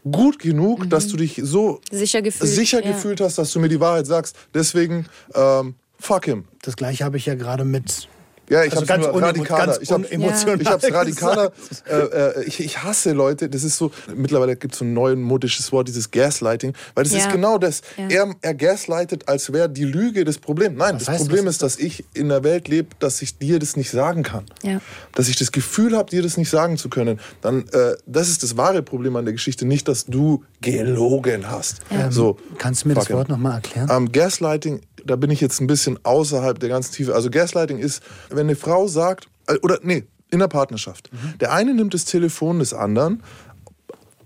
gut genug, dass du dich so Sicher gefühlt, sicher ja. gefühlt hast, dass du mir die Wahrheit sagst. Deswegen, ähm, fuck him. Das gleiche habe ich ja gerade mit Ja, ich Also unemo- radikaler. ich hab, unemotional ich hab's radikaler. Äh, äh, ich, ich hasse Leute. Das ist so. Mittlerweile gibt es so ein neumodisches Wort, dieses Gaslighting, weil das Ja. ist genau das. Ja. Er, er gaslightet, als wäre die Lüge das Problem. Nein, das heißt, Problem ist, dass ich in einer Welt lebe, dass ich dir das nicht sagen kann. Ja. Dass ich das Gefühl habe, dir das nicht sagen zu können. Dann, äh, das ist das wahre Problem an der Geschichte, nicht, dass du gelogen hast. So, Kannst du mir das fuck. Wort nochmal erklären? Ähm, Gaslighting, da bin ich jetzt ein bisschen außerhalb der ganzen Tiefe. Also Gaslighting ist, wenn eine Frau sagt, äh, oder nee, in der Partnerschaft. Der eine nimmt das Telefon des anderen.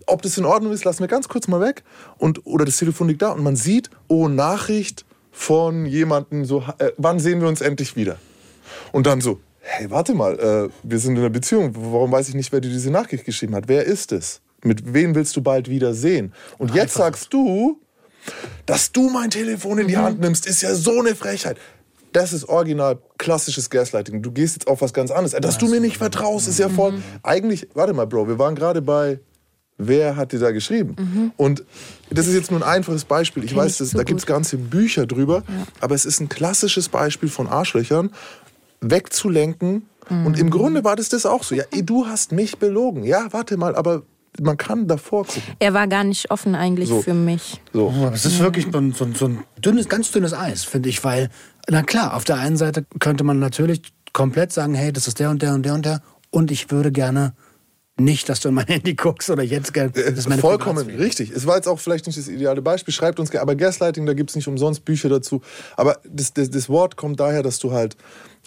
Ob das in Ordnung ist, lassen wir ganz kurz mal weg. Und, oder das Telefon liegt da und man sieht, oh, Nachricht von jemandem, so, äh, wann sehen wir uns endlich wieder? Und dann so, hey, warte mal, äh, wir sind in einer Beziehung. Warum weiß ich nicht, wer dir diese Nachricht geschrieben hat? Wer ist es? Mit wem willst du bald wieder sehen? Und jetzt sagst du, dass du mein Telefon in die Hand nimmst, ist ja so eine Frechheit. Das ist original klassisches Gaslighting. Du gehst jetzt auf was ganz anderes. Dass du mir nicht vertraust, ist ja voll. Eigentlich, warte mal, Bro, wir waren gerade bei Wer hat dir da geschrieben? Und das ist jetzt nur ein einfaches Beispiel. Ich Kenn weiß, ich das, so da gibt es ganze Bücher drüber, aber es ist ein klassisches Beispiel von Arschlöchern, wegzulenken. Und im Grunde war das das auch so. Ja, du hast mich belogen. Ja, warte mal, aber man kann davor gucken. Er war gar nicht offen eigentlich So. für mich. So. Es ist wirklich so ein, so, ein, so ein dünnes, ganz dünnes Eis, finde ich, weil, na klar, auf der einen Seite könnte man natürlich komplett sagen, hey, das ist der und der und der und der und ich würde gerne nicht, dass du in mein Handy guckst oder jetzt gerne. Das ist meine Vollkommen richtig. Es war jetzt auch vielleicht nicht das ideale Beispiel. Schreibt uns gerne. Aber Gaslighting, da gibt es nicht umsonst Bücher dazu. Aber das, das, das Wort kommt daher, dass du halt,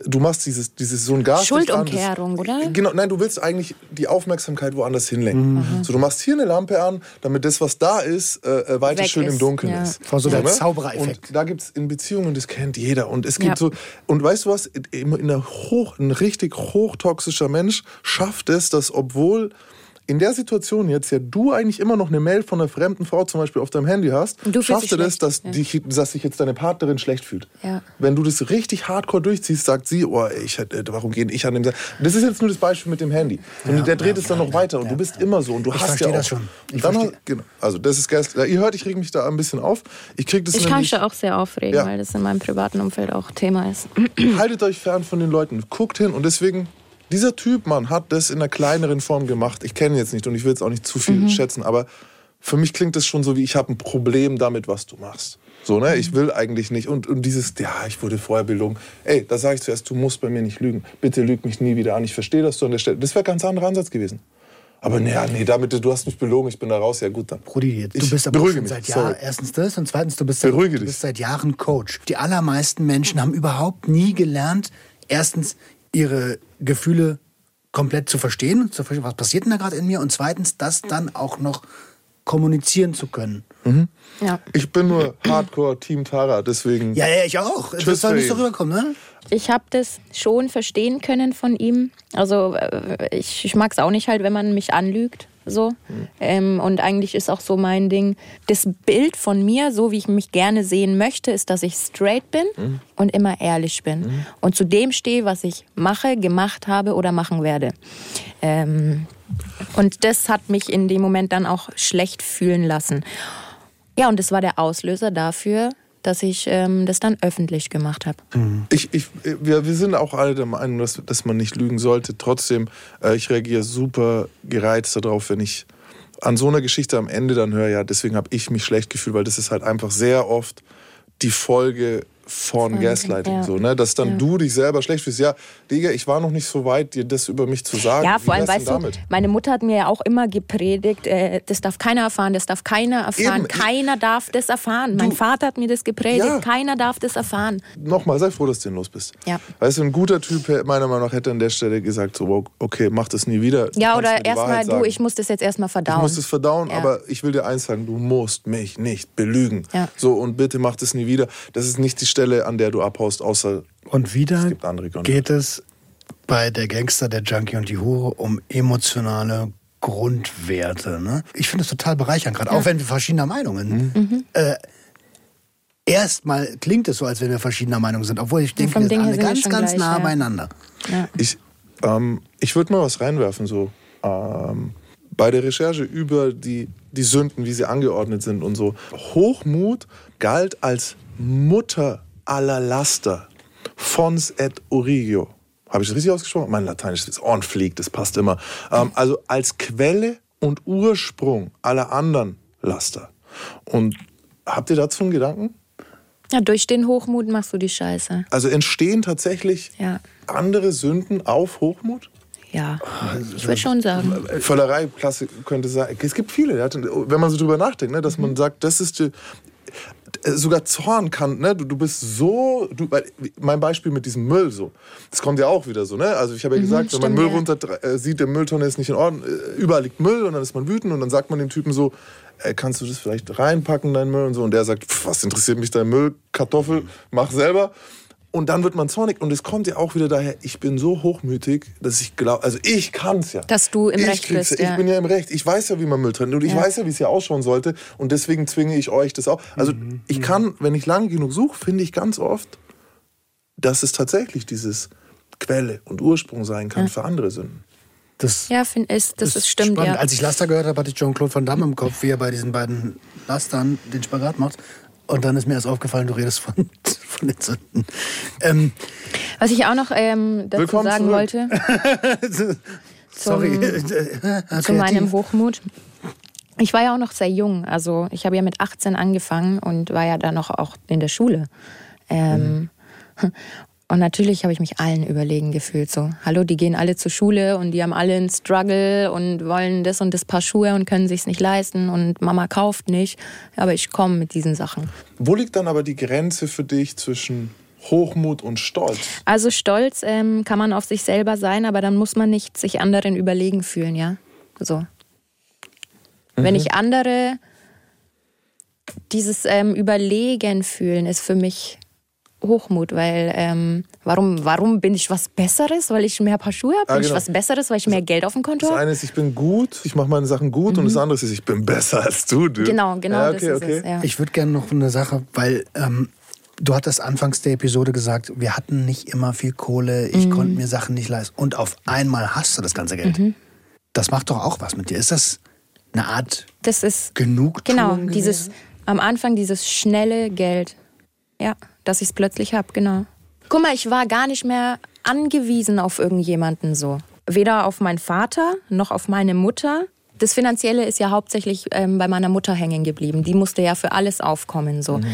du machst dieses, dieses so ein Gas. Schuldumkehrung, oder? Genau, nein, du willst eigentlich die Aufmerksamkeit woanders hinlenken. Mhm. So, du machst hier eine Lampe an, damit das, was da ist, äh, äh, weiter Weg schön im ist, Dunkeln ja. ist. Vor so der ne? Zauberereffekt. Und da gibt es in Beziehungen, das kennt jeder. Und es gibt Ja. so, und weißt du was, in in einer hoch, ein richtig hochtoxischer Mensch schafft es, dass obwohl in der Situation jetzt ja du eigentlich immer noch eine Mail von einer fremden Frau zum Beispiel auf deinem Handy hast, Und du das, dass, ja. dich, dass sich jetzt deine Partnerin schlecht fühlt. Ja. Wenn du das richtig hardcore durchziehst, sagt sie, oh, ich, hätte- warum gehe ich an dem... Sa- Das ist jetzt nur das Beispiel mit dem Handy. Und Ja, der dreht ja, es dann ja, noch weiter und du bist ja. immer so und du Ich hast ja auch... das schon. Ich dann, verstehe. genau, also das ist Gas. Ihr hört, ich reg mich da ein bisschen auf. Ich krieg das Ich kann nämlich... mich da auch sehr aufregen, Ja. weil das in meinem privaten Umfeld auch Thema ist. haltet euch fern von den Leuten, guckt hin und deswegen, dieser Typ, Mann, hat das in einer kleineren Form gemacht. Ich kenne ihn jetzt nicht und ich will jetzt auch nicht zu viel schätzen, aber für mich klingt das schon so wie, ich habe ein Problem damit, was du machst. So, ne? Ich will eigentlich nicht. Und, und dieses, ja, ich wurde vorher belogen. Ey, da sage ich zuerst, du musst bei mir nicht lügen. Bitte lüg mich nie wieder an. Ich verstehe, dass du an der Stelle. Das wäre ein ganz anderer Ansatz gewesen. Aber naja, nee, damit, du hast mich belogen, ich bin da raus, ja gut dann. Brudi, du Ich bist aber schon mich, seit. Jahren, erstens das und zweitens, du bist, seit, du bist seit Jahren Coach. Die allermeisten Menschen haben überhaupt nie gelernt, erstens ihre Gefühle komplett zu verstehen, zu verstehen, was passiert denn da gerade in mir und zweitens, das dann auch noch kommunizieren zu können. Ja. Ich bin nur Hardcore Team Tara, deswegen. Ja, ja, ich auch. Tschüss, das soll nicht so rüberkommen, ne? Ich habe das schon verstehen können von ihm. Also äh, ich, ich mag es auch nicht halt, wenn man mich anlügt. So. Mhm. Ähm, und eigentlich ist auch so mein Ding, das Bild von mir, so wie ich mich gerne sehen möchte, ist, dass ich straight bin mhm. und immer ehrlich bin. Mhm. Und zu dem stehe, was ich mache, gemacht habe oder machen werde. Ähm, und das hat mich in dem Moment dann auch schlecht fühlen lassen. Ja, und das war der Auslöser dafür, dass ich ähm, das dann öffentlich gemacht habe. Mhm. Ich, ich, wir, wir sind auch alle der Meinung, dass, dass man nicht lügen sollte. Trotzdem, äh, ich reagiere super gereizt darauf, wenn ich an so einer Geschichte am Ende dann höre, ja, deswegen habe ich mich schlecht gefühlt, weil das ist halt einfach sehr oft die Folge von Gaslighting, ja. so, ne? dass dann ja. du dich selber schlecht fühlst. Ja, Digga, ich war noch nicht so weit, dir das über mich zu sagen. Ja, vor allem, weißt du, meine Mutter hat mir ja auch immer gepredigt, äh, das darf keiner erfahren, das darf keiner erfahren, Eben. keiner darf das erfahren. Du, mein Vater hat mir das gepredigt, ja. keiner darf das erfahren. Nochmal, sei froh, dass du denn los bist. Ja. Weißt du, ein guter Typ, meiner Meinung nach, hätte an der Stelle gesagt, so, okay, mach das nie wieder. Ja, oder erstmal, du, ich muss das jetzt erstmal verdauen. Ich muss das verdauen, aber ich will dir eins sagen, du musst mich nicht belügen. So, und bitte mach das nie wieder. Das ist nicht die Stelle, an der du abhaust, außer und wieder es geht es bei der Gangster, der Junkie und die Hure um emotionale Grundwerte. Ne? Ich finde es total bereichernd, gerade ja. auch wenn wir verschiedener Meinungen mhm. mhm. äh, Erstmal klingt es so, als wenn wir verschiedener Meinung sind, obwohl ich denke, wir sind alle ganz, ganz gleich, nah ja. beieinander. Ja. Ich, ähm, ich würde mal was reinwerfen, so ähm, bei der Recherche über die, die Sünden, wie sie angeordnet sind und so. Hochmut galt als Mutter aller Laster. Fons et origio. Habe ich das richtig ausgesprochen? Mein Lateinisch ist on fleek, das passt immer. Ähm, also als Quelle und Ursprung aller anderen Laster. Und habt ihr dazu einen Gedanken? Ja, durch den Hochmut machst du die Scheiße. Also entstehen tatsächlich ja. andere Sünden auf Hochmut? Ja, ich würde schon sagen. Völlerei, Klasse könnte sein. Es gibt viele, wenn man so drüber nachdenkt, ne, dass man sagt, das ist die, sogar Zorn kann, ne? Du, du bist so, du, mein Beispiel mit diesem Müll so, das kommt ja auch wieder so, ne? Also ich habe ja mhm, gesagt, stimmt, wenn man Müll ja. runter äh, sieht, der Mülltonne ist nicht in Ordnung, äh, überall liegt Müll und dann ist man wütend und dann sagt man dem Typen so, äh, kannst du das vielleicht reinpacken, dein Müll und so und der sagt, was interessiert mich dein Müll, Kartoffel, mach selber. Und dann wird man zornig. Und es kommt ja auch wieder daher, ich bin so hochmütig, dass ich glaube, also ich kann es ja. Dass du im ich Recht bist. Ja. Ich bin ja im Recht. Ich weiß ja, wie man Müll trennt. Und ich ja. weiß ja, wie es hier ausschauen sollte. Und deswegen zwinge ich euch das auch. Also mhm. ich mhm. kann, wenn ich lange genug suche, finde ich ganz oft, dass es tatsächlich dieses Quelle und Ursprung sein kann ja. für andere Sünden. Das ja, find, ist, das ist stimmt. Ja. Als ich Laster gehört habe, hatte ich Jean-Claude Van Damme im Kopf, wie er bei diesen beiden Lastern den Spagat macht. Und dann ist mir erst aufgefallen, du redest von, von den Sünden. Ähm, Was ich auch noch ähm, dazu Willkommen sagen zurück. wollte. Sorry. Zum, zu meinem Hochmut. Ich war ja auch noch sehr jung. Also ich habe ja mit 18 angefangen und war ja dann noch auch in der Schule. Ähm, mhm. Und natürlich habe ich mich allen überlegen gefühlt. So, hallo, die gehen alle zur Schule und die haben alle einen Struggle und wollen das und das Paar Schuhe und können sich nicht leisten und Mama kauft nicht. Aber ich komme mit diesen Sachen. Wo liegt dann aber die Grenze für dich zwischen Hochmut und Stolz? Also Stolz ähm, kann man auf sich selber sein, aber dann muss man nicht sich anderen überlegen fühlen, ja. So. Mhm. Wenn ich andere dieses ähm, Überlegen fühlen, ist für mich Hochmut, weil ähm, warum, warum bin ich was Besseres, weil ich mehr Paar Schuhe habe? Bin ja, genau. ich was Besseres, weil ich mehr Geld auf dem Konto habe? Das eine ist, ich bin gut, ich mache meine Sachen gut mhm. und das andere ist, ich bin besser als du. du. Genau, genau. Ja, okay, das okay. Es, ja. Ich würde gerne noch eine Sache, weil ähm, du hattest anfangs der Episode gesagt, wir hatten nicht immer viel Kohle, ich mhm. konnte mir Sachen nicht leisten und auf einmal hast du das ganze Geld. Mhm. Das macht doch auch was mit dir. Ist das eine Art das ist, Genugtuung? Genau, dieses am Anfang dieses schnelle Geld. Ja dass ich es plötzlich habe, genau. Guck mal, ich war gar nicht mehr angewiesen auf irgendjemanden so. Weder auf meinen Vater noch auf meine Mutter. Das Finanzielle ist ja hauptsächlich ähm, bei meiner Mutter hängen geblieben. Die musste ja für alles aufkommen so. Mhm.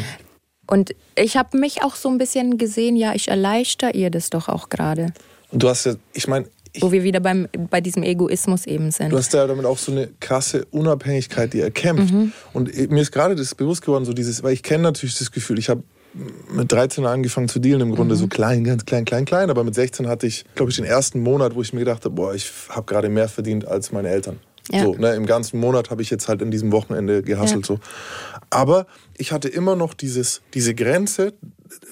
Und ich habe mich auch so ein bisschen gesehen, ja, ich erleichter ihr das doch auch gerade. Und du hast ja, ich meine, wo wir wieder beim, bei diesem Egoismus eben sind. Du hast ja damit auch so eine krasse Unabhängigkeit, die er kämpft. Mhm. Und mir ist gerade das bewusst geworden, so dieses, weil ich kenne natürlich das Gefühl, ich habe mit 13 angefangen zu dealen, im Grunde mhm. so klein, ganz klein, klein, klein. Aber mit 16 hatte ich, glaube ich, den ersten Monat, wo ich mir gedacht habe, boah, ich habe gerade mehr verdient als meine Eltern. Ja. So, ne, Im ganzen Monat habe ich jetzt halt in diesem Wochenende gehasselt. Ja. So. Aber ich hatte immer noch dieses, diese Grenze,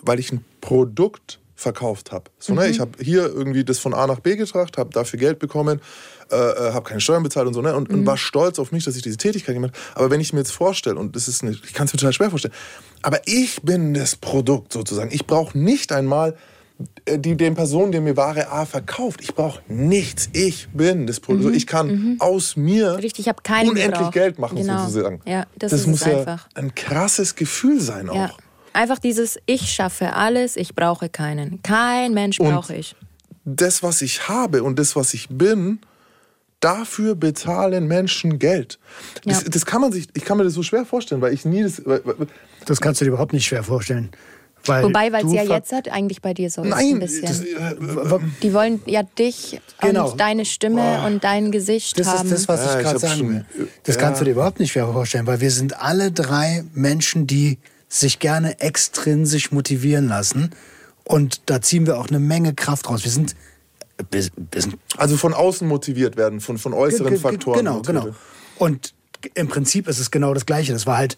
weil ich ein Produkt verkauft habe. So, ne? Ich habe hier irgendwie das von A nach B getragen, habe dafür Geld bekommen, äh, äh habe keine Steuern bezahlt und so, ne? Und, und, war stolz auf mich, dass ich diese Tätigkeit gemacht habe. Aber wenn ich mir jetzt vorstelle, und das ist nicht, ich kann es mir total schwer vorstellen, aber ich bin das Produkt sozusagen. Ich brauche nicht einmal äh, die den Personen, die mir Ware A verkauft. Ich brauche nichts. Ich bin das Produkt. Ich kann aus mir Richtig, unendlich. Geld machen Genau. sozusagen. Ja, das es muss ja einfach. ein krasses Gefühl sein auch. Ja. Einfach dieses Ich schaffe alles, ich brauche keinen. Kein Mensch Und- brauche ich. das, was ich habe und das, was ich bin, dafür bezahlen Menschen Geld. Das, Ja. das kann man sich, ich kann mir das so schwer vorstellen, weil ich nie das. weil- weil- Das kannst du dir überhaupt nicht schwer vorstellen. Weil Wobei, weil es ja jetzt halt eigentlich bei dir so ist. Ein Nein, bisschen. das, äh, Die wollen ja dich Genau. und deine Stimme und dein Gesicht Das haben. ist das, was Ja, ich gerade sagen will. Das ja. kannst du dir überhaupt nicht schwer vorstellen, weil wir sind alle drei Menschen, die sich gerne extrinsisch motivieren lassen. Und da ziehen wir auch eine Menge Kraft raus. Wir sind, also von außen motiviert werden, von, von äußeren Ge- ge- Faktoren. Genau, motiviert. genau. Und im Prinzip ist es genau das Gleiche. Das war halt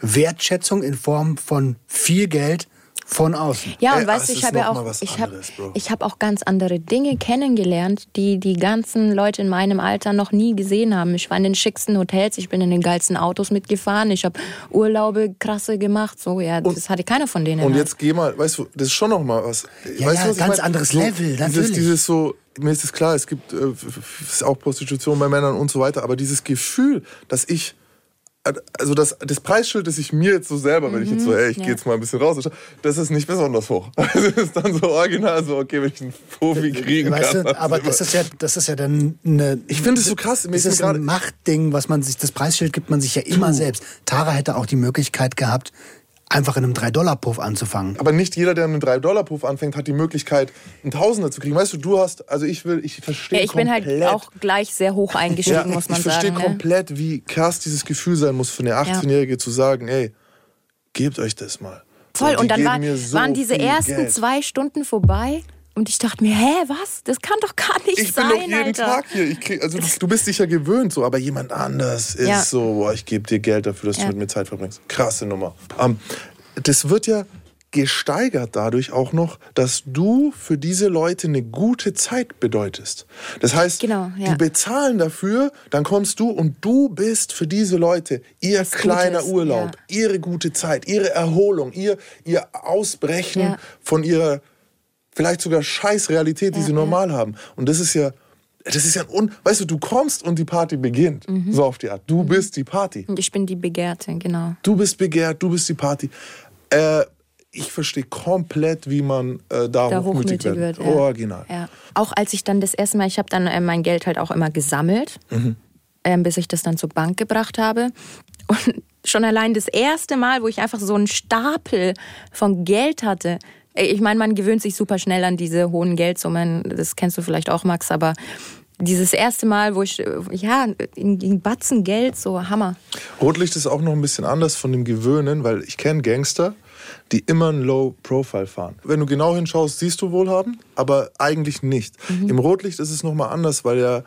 Wertschätzung in Form von viel Geld von außen. Ja, und Ey, weißt du, ich habe ja auch, ich habe ich habe auch ganz andere Dinge kennengelernt, die die ganzen Leute in meinem Alter noch nie gesehen haben. Ich war in den schicksten Hotels, ich bin in den geilsten Autos mitgefahren, ich habe Urlaube krasse gemacht, so ja, das hatte keiner von denen. Und halt. jetzt geh mal, weißt du, das ist schon noch mal was. Ja, weißt ja, du, was ich ganz mein? anderes so, Level, Dieses, natürlich. dieses so, mir ist es klar, es gibt äh, auch Prostitution bei Männern und so weiter, aber dieses Gefühl, dass ich also das, das Preisschild, das ich mir jetzt so selber, wenn ich jetzt so, ey, ich Mhm, ja. gehe jetzt mal ein bisschen raus, das ist nicht besonders hoch. Also das ist dann so original, so, okay, wenn ich einen Profi kriegen Weißt kann. du, aber das ist ja, das ist ja dann eine. Ich finde es so krass, Das ist ein Machtding, was man sich, das Preisschild gibt man sich ja immer selbst. Tara hätte auch die Möglichkeit gehabt, einfach in einem 3-Dollar-Puff anzufangen. Aber nicht jeder, der einen 3-Dollar-Puff anfängt, hat die Möglichkeit, einen Tausender zu kriegen. Weißt du, du hast, also ich will, ich verstehe ja, ich bin halt komplett- auch gleich sehr hoch eingestiegen, muss man ich verstehe sagen. Ne? komplett, wie krass dieses Gefühl sein muss für eine 18-Jährige zu sagen, ey, gebt euch das mal. Voll, die und dann mir so waren diese ersten Geld. zwei Stunden vorbei und ich dachte mir, hä, was? Das kann doch gar nicht Ich bin sein, doch jeden Alter. Tag hier. Ich krieg, also du, bist dich ja gewöhnt, so, aber jemand anders ist Ja. so, boah, ich gebe dir Geld dafür, dass Ja. du mit mir Zeit verbringst. Krasse Nummer. Ähm, das wird ja gesteigert dadurch auch noch, dass du für diese Leute eine gute Zeit bedeutest. Das heißt, Genau, ja. die bezahlen dafür, dann kommst du und du bist für diese Leute ihr kleiner Gutes, Urlaub, ihre gute Zeit, ihre Erholung, ihr, ihr Ausbrechen von ihrer vielleicht sogar scheiß Realität, die Ja, sie ja. normal haben. Und das ist ja, das ist ja ein Un weißt du, du kommst und die Party beginnt. Mhm. So auf die Art. Du bist die Party. Ich bin die Begehrte, genau. Du bist begehrt, du bist die Party. Äh, ich verstehe komplett, wie man äh, da, Da hochmütig, hochmütig wird. wird. Ja. Original. Ja. Auch als ich dann das erste Mal, ich habe dann äh, mein Geld halt auch immer gesammelt, Mhm. ähm, bis ich das dann zur Bank gebracht habe. Und schon allein das erste Mal, wo ich einfach so einen Stapel von Geld hatte. Ich meine, man gewöhnt sich super schnell an diese hohen Geldsummen. Das kennst du vielleicht auch, Max, aber dieses erste Mal, wo ich, ja, in, in Batzen Geld, so Hammer. Rotlicht ist auch noch ein bisschen anders von dem Gewöhnen, weil ich kenne Gangster, die immer ein Low Profile fahren. Wenn du genau hinschaust, siehst du Wohlhaben, aber eigentlich nicht. Mhm. Im Rotlicht ist es nochmal anders, weil ja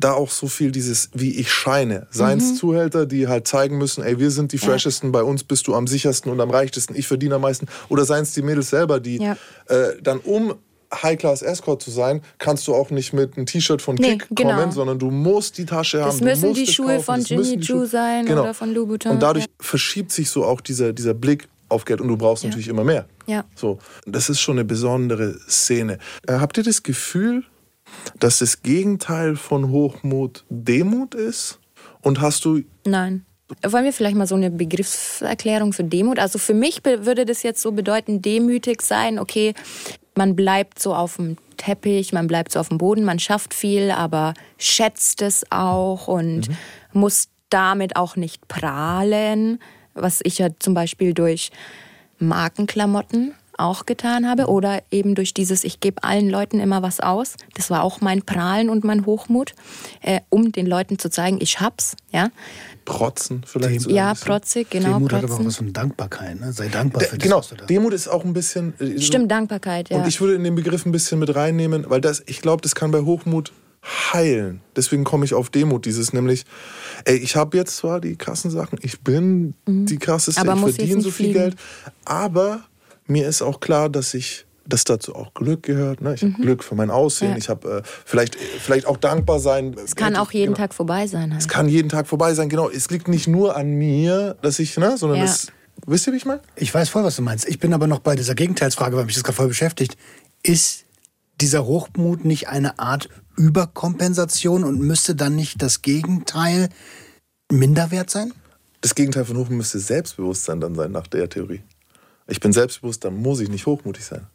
da auch so viel dieses, wie ich scheine. Seien Mhm. es Zuhälter, die halt zeigen müssen, ey, wir sind die freshesten, bei uns bist du am sichersten und am reichtesten, ich verdiene am meisten. Oder seien es die Mädels selber, die Ja. äh, dann um High-Class Escort zu sein, kannst du auch nicht mit einem T-Shirt von Nee, Kick genau. kommen, sondern du musst die Tasche haben. Das du müssen musst die Schuhe kaufen, von das Jimmy Choo sein genau. oder von Louboutin. Und dadurch Ja. verschiebt sich so auch dieser, dieser Blick auf Geld und du brauchst natürlich immer mehr. Ja. So, das ist schon eine besondere Szene. Äh, habt ihr das Gefühl, dass das Gegenteil von Hochmut Demut ist? Und hast du Nein. Wollen wir vielleicht mal so eine Begriffserklärung für Demut? Also für mich würde das jetzt so bedeuten, demütig sein, okay, man bleibt so auf dem Teppich, man bleibt so auf dem Boden, man schafft viel, aber schätzt es auch und muss damit auch nicht prahlen, was ich ja zum Beispiel durch Markenklamotten auch getan habe oder eben durch dieses, ich gebe allen Leuten immer was aus. Das war auch mein Prahlen und mein Hochmut, äh, um den Leuten zu zeigen, ich hab's. Ja, protzen vielleicht? sogar ja ein bisschen? protzig, genau. Demut hat aber auch protzen. was von Dankbarkeit. Ne? Sei dankbar für das, genau, was du da Demut ist auch ein bisschen. äh, so- Stimmt, Dankbarkeit, ja. Und ich würde in den Begriff ein bisschen mit reinnehmen, weil das, ich glaube, das kann bei Hochmut heilen. Deswegen komme ich auf Demut, dieses nämlich, ey, ich habe jetzt zwar die krassen Sachen, ich bin die krasseste, Mhm. Aber ich verdiene nicht so viel fliegen. Geld, aber mir ist auch klar, dass ich dass dazu auch Glück gehört. Ne? Ich habe Glück für mein Aussehen. Ja. Ich habe äh, vielleicht, vielleicht auch dankbar sein. Es kann auch jeden Tag vorbei sein. Halt. Es kann jeden Tag vorbei sein, genau. Es liegt nicht nur an mir, dass ich, ne, sondern Ja. es. Wisst ihr, wie ich meine? Ich weiß voll, was du meinst. Ich bin aber noch bei dieser Gegenteilsfrage, weil mich das gerade voll beschäftigt. Ist dieser Hochmut nicht eine Art Überkompensation und müsste dann nicht das Gegenteil Minderwert sein? Das Gegenteil von Hochmut müsste Selbstbewusstsein dann sein, nach der Theorie. Ich bin selbstbewusst, dann muss ich nicht hochmutig sein.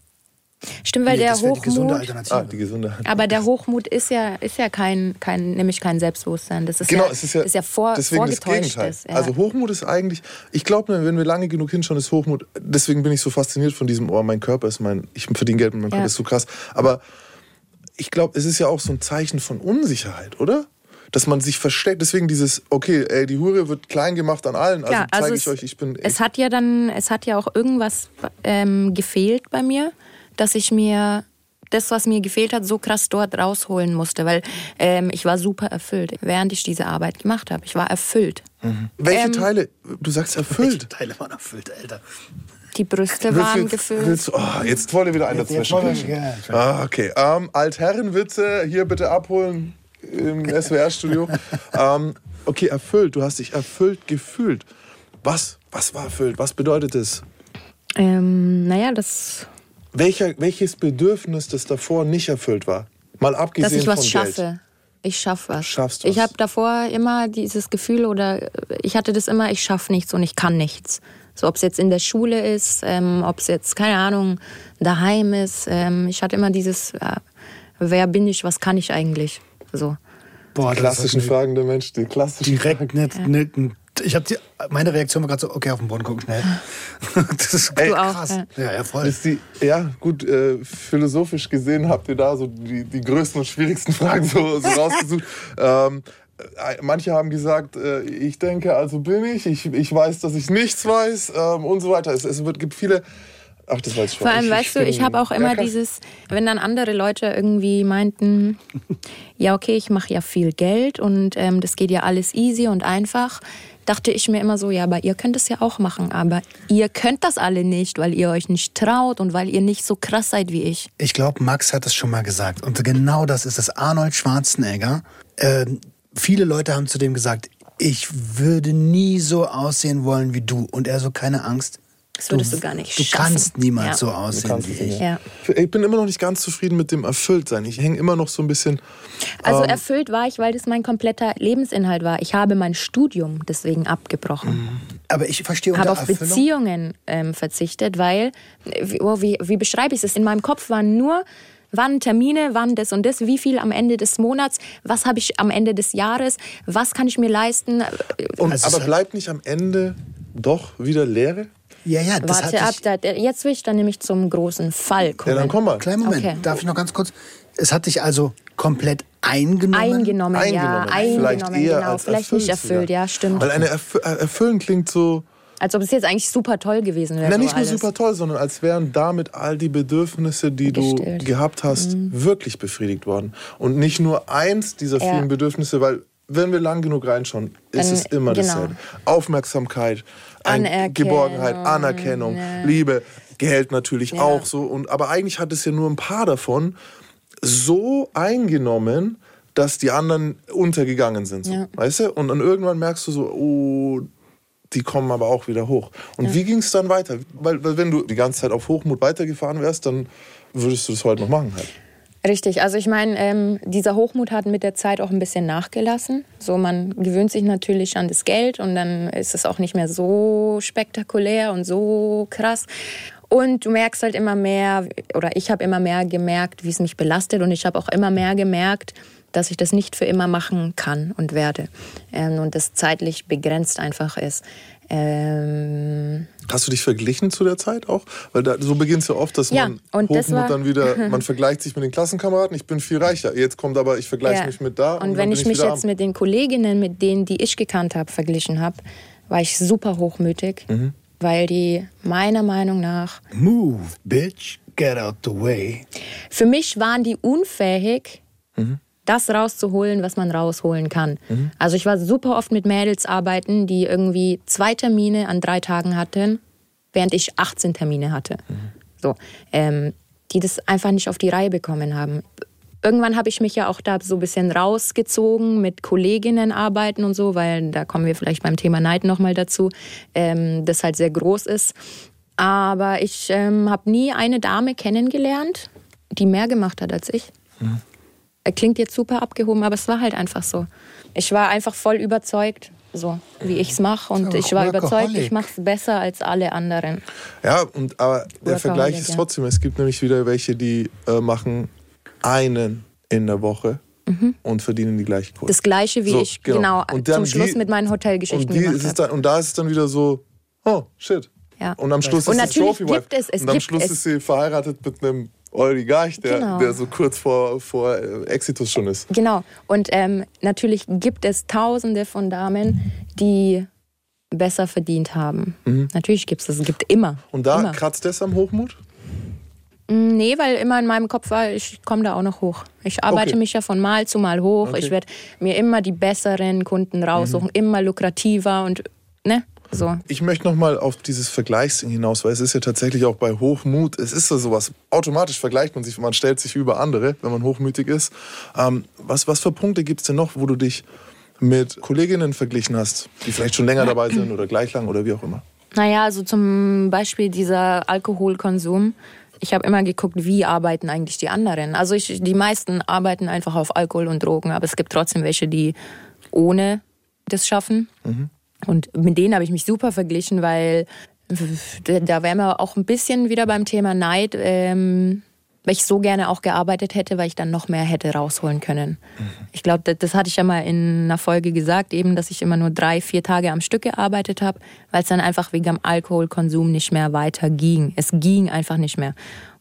Stimmt, weil Nee, der das wäre die gesunde Hochmut. Alternative. Ah, die gesunde Aber der Hochmut ist ja, ist ja kein, kein, nämlich kein Selbstbewusstsein. Das ist Genau, ja, es ist ja, ist ja vor, deswegen das Gegenteil. vorgetäuschtes. Ja. Also Hochmut ist eigentlich, ich glaube, wenn wir lange genug hinschauen, ist Hochmut, deswegen bin ich so fasziniert von diesem, oh, mein Körper ist mein, ich verdiene Geld mit meinem Ja. Körper, ist so krass. Aber ich glaube, es ist ja auch so ein Zeichen von Unsicherheit, oder? Dass man sich versteckt, deswegen dieses, okay, ey, die Hure wird klein gemacht an allen, also zeige also ich es- euch, ich bin Es hat ja dann, es hat ja auch irgendwas ähm, gefehlt bei mir, dass ich mir das, was mir gefehlt hat, so krass dort rausholen musste, weil ähm, ich war super erfüllt, während ich diese Arbeit gemacht habe. Ich war erfüllt. Welche ähm, Teile, du sagst erfüllt. Teile waren erfüllt, Alter. Die Brüste Willst waren jetzt, gefüllt. Willst oh, jetzt wollen wir wieder einen dazwischen. ja, ich ah, okay. Ähm, Altherrenwitze hier bitte abholen im SWR-Studio. ähm, okay, erfüllt. Du hast dich erfüllt gefühlt. Was? Was war erfüllt? Was bedeutet das? Ähm, naja, das, Welcher, welches Bedürfnis, das davor nicht erfüllt war? Mal dass abgesehen ich was von schaffe. Geld. Ich schaffe was. Schaffst Ich was. habe davor immer dieses Gefühl oder ich hatte das immer, ich schaffe nichts und ich kann nichts. So ob es jetzt in der Schule ist, ähm, ob es jetzt keine Ahnung daheim ist. Ähm, ich hatte immer dieses, äh, wer bin ich, was kann ich eigentlich? So. Boah, das Klassischen Fragen der Mensch, die klassischen Direkt nicht, nicht, nicht ich habe meine Reaktion war gerade so, okay, auf den Boden gucken, schnell. Das ist Ey, auch, krass. ja. Ja, ja, voll. Ist die, ja, gut, äh, philosophisch gesehen habt ihr da so die, die größten und schwierigsten Fragen so, so rausgesucht. ähm, äh, manche haben gesagt, äh, ich denke, also bin ich, ich, ich weiß, dass ich nichts weiß ähm, und so weiter. Es, es wird, gibt viele. Ach, das jetzt schon. Vor allem, ich, weißt du, bin- ich habe auch immer dieses, wenn dann andere Leute irgendwie meinten, ja, okay, ich mache ja viel Geld und ähm, das geht ja alles easy und einfach, dachte ich mir immer so, ja, aber ihr könnt es ja auch machen, aber ihr könnt das alle nicht, weil ihr euch nicht traut und weil ihr nicht so krass seid wie ich. Ich glaube, Max hat es schon mal gesagt. Und genau das ist es. Arnold Schwarzenegger. Ähm, viele Leute haben zu dem gesagt, ich würde nie so aussehen wollen wie du. Und er so, keine Angst. Das würdest du gar nicht Du schaffen. kannst niemals Ja. so Du aussehen wie ich. Ja. Ich bin immer noch nicht ganz zufrieden mit dem Erfülltsein. Ich hänge immer noch so ein bisschen. Also ähm, erfüllt war ich, weil das mein kompletter Lebensinhalt war. Ich habe mein Studium deswegen abgebrochen. Aber ich verstehe unter habe auf Erfüllung. Beziehungen ähm, verzichtet, weil, wie, oh, wie, wie beschreibe ich es? In meinem Kopf waren nur, wann Termine, wann das und das, wie viel am Ende des Monats, was habe ich am Ende des Jahres, was kann ich mir leisten. und, Also aber bleibt nicht am Ende doch wieder Leere? Ja, ja, das Warte ab, da, jetzt will ich dann nämlich zum großen Fall kommen. Ja, dann komm mal. Kleinen Moment, Okay. darf ich noch ganz kurz? Es hat dich also komplett eingenommen. Eingenommen, ja, Eingenommen. Vielleicht eingenommen, eher genau. als Vielleicht nicht erfüllt sogar. ja, stimmt. Weil eine Erfü äh, Erfüllen klingt so. Als ob es jetzt eigentlich super toll gewesen wäre. Na, nicht nur alles. super toll, sondern als wären damit all die Bedürfnisse, die du Gestillt. Mhm. gehabt hast, wirklich befriedigt worden. Und nicht nur eins dieser Ja. vielen Bedürfnisse, weil wenn wir lang genug reinschauen, ist Dann- es immer genau. dasselbe. Aufmerksamkeit, Anerkennung, Geborgenheit, Anerkennung, ja. Liebe, Geld natürlich Ja. auch so. Und, aber eigentlich hat es ja nur ein paar davon so eingenommen, dass die anderen untergegangen sind. So, Ja. Weißt du? Und dann irgendwann merkst du so, oh, die kommen aber auch wieder hoch. Und wie ging es dann weiter? Weil, weil wenn du die ganze Zeit auf Hochmut weitergefahren wärst, dann würdest du das heute noch machen halt. Richtig, also ich meine, ähm, dieser Hochmut hat mit der Zeit auch ein bisschen nachgelassen. So, man gewöhnt sich natürlich an das Geld und dann ist es auch nicht mehr so spektakulär und so krass. Und du merkst halt immer mehr, oder ich habe immer mehr gemerkt, wie es mich belastet und ich habe auch immer mehr gemerkt, dass ich das nicht für immer machen kann und werde. Ähm, und das zeitlich begrenzt einfach ist. Ähm, Hast du dich verglichen zu der Zeit auch? Weil da, so beginnt es ja oft, dass Ja, man und Hochmut das war- dann wieder, man vergleicht sich mit den Klassenkameraden, ich bin viel reicher. Jetzt kommt aber, ich vergleiche Ja. mich mit da. Und, Und wenn bin ich mich jetzt arm. mit den Kolleginnen, mit denen, die ich gekannt habe, verglichen habe, war ich super hochmütig, Mhm. weil die meiner Meinung nach, Move, bitch, get out the way. für mich waren die unfähig, Mhm. Das rauszuholen, was man rausholen kann. Also ich war super oft mit Mädels arbeiten, die irgendwie zwei Termine an drei Tagen hatten, während ich 18 Termine hatte. Mhm. So, ähm, die das einfach nicht auf die Reihe bekommen haben. Irgendwann habe ich mich ja auch da so ein bisschen rausgezogen mit Kolleginnen arbeiten und so, weil da kommen wir vielleicht beim Thema Neid nochmal dazu, ähm, das halt sehr groß ist. Aber ich ähm, habe nie eine Dame kennengelernt, die mehr gemacht hat als ich. Mhm. Klingt jetzt super abgehoben, aber es war halt einfach so. Ich war einfach voll überzeugt, so wie ich es mache. Und ich war überzeugt, ich mache es besser als alle anderen. Ja, und aber der Vergleich ist trotzdem, es gibt nämlich wieder welche, die äh, machen einen in der Woche mhm. und verdienen die gleiche Quote. Das gleiche wie so, ich, genau, genau zum Schluss die, mit meinen Hotelgeschichten und, gemacht ist dann, und da ist es dann wieder so, oh, shit. Ja. Und am Schluss und ist es Trophy Wife. Es, es und am Schluss ist sie verheiratet mit einem Oligarch, der, genau. der so kurz vor, vor äh, Exitus schon ist. Genau. Und ähm, natürlich gibt es tausende von Damen, die besser verdient haben. Mhm. Natürlich gibt es das. Es gibt immer. Und da immer. kratzt das am Hochmut? Mm, nee, weil immer in meinem Kopf war, ich komme da auch noch hoch. Ich arbeite okay. mich ja von Mal zu Mal hoch. Okay. Ich werde mir immer die besseren Kunden raussuchen, mhm. immer lukrativer und ne? So. Ich möchte noch mal auf dieses Vergleichsding hinaus, weil es ist ja tatsächlich auch bei Hochmut, es ist so sowas, automatisch vergleicht man sich, man stellt sich über andere, wenn man hochmütig ist. Ähm, was, was für Punkte gibt es denn noch, wo du dich mit Kolleginnen verglichen hast, die vielleicht schon länger dabei sind oder gleich lang oder wie auch immer? Naja, also zum Beispiel dieser Alkoholkonsum ich habe immer geguckt, wie arbeiten eigentlich die anderen. Also ich, die meisten arbeiten einfach auf Alkohol und Drogen, aber es gibt trotzdem welche, die ohne das schaffen. Mhm. Und mit denen habe ich mich super verglichen, weil da wären wir auch ein bisschen wieder beim Thema Neid. Ähm, weil ich so gerne auch gearbeitet hätte, weil ich dann noch mehr hätte rausholen können. Mhm. Ich glaube, das, das, hatte ich ja mal in einer Folge gesagt, eben, dass ich immer nur drei, vier Tage am Stück gearbeitet habe, weil es dann einfach wegen dem Alkoholkonsum nicht mehr weiter ging. Es ging einfach nicht mehr.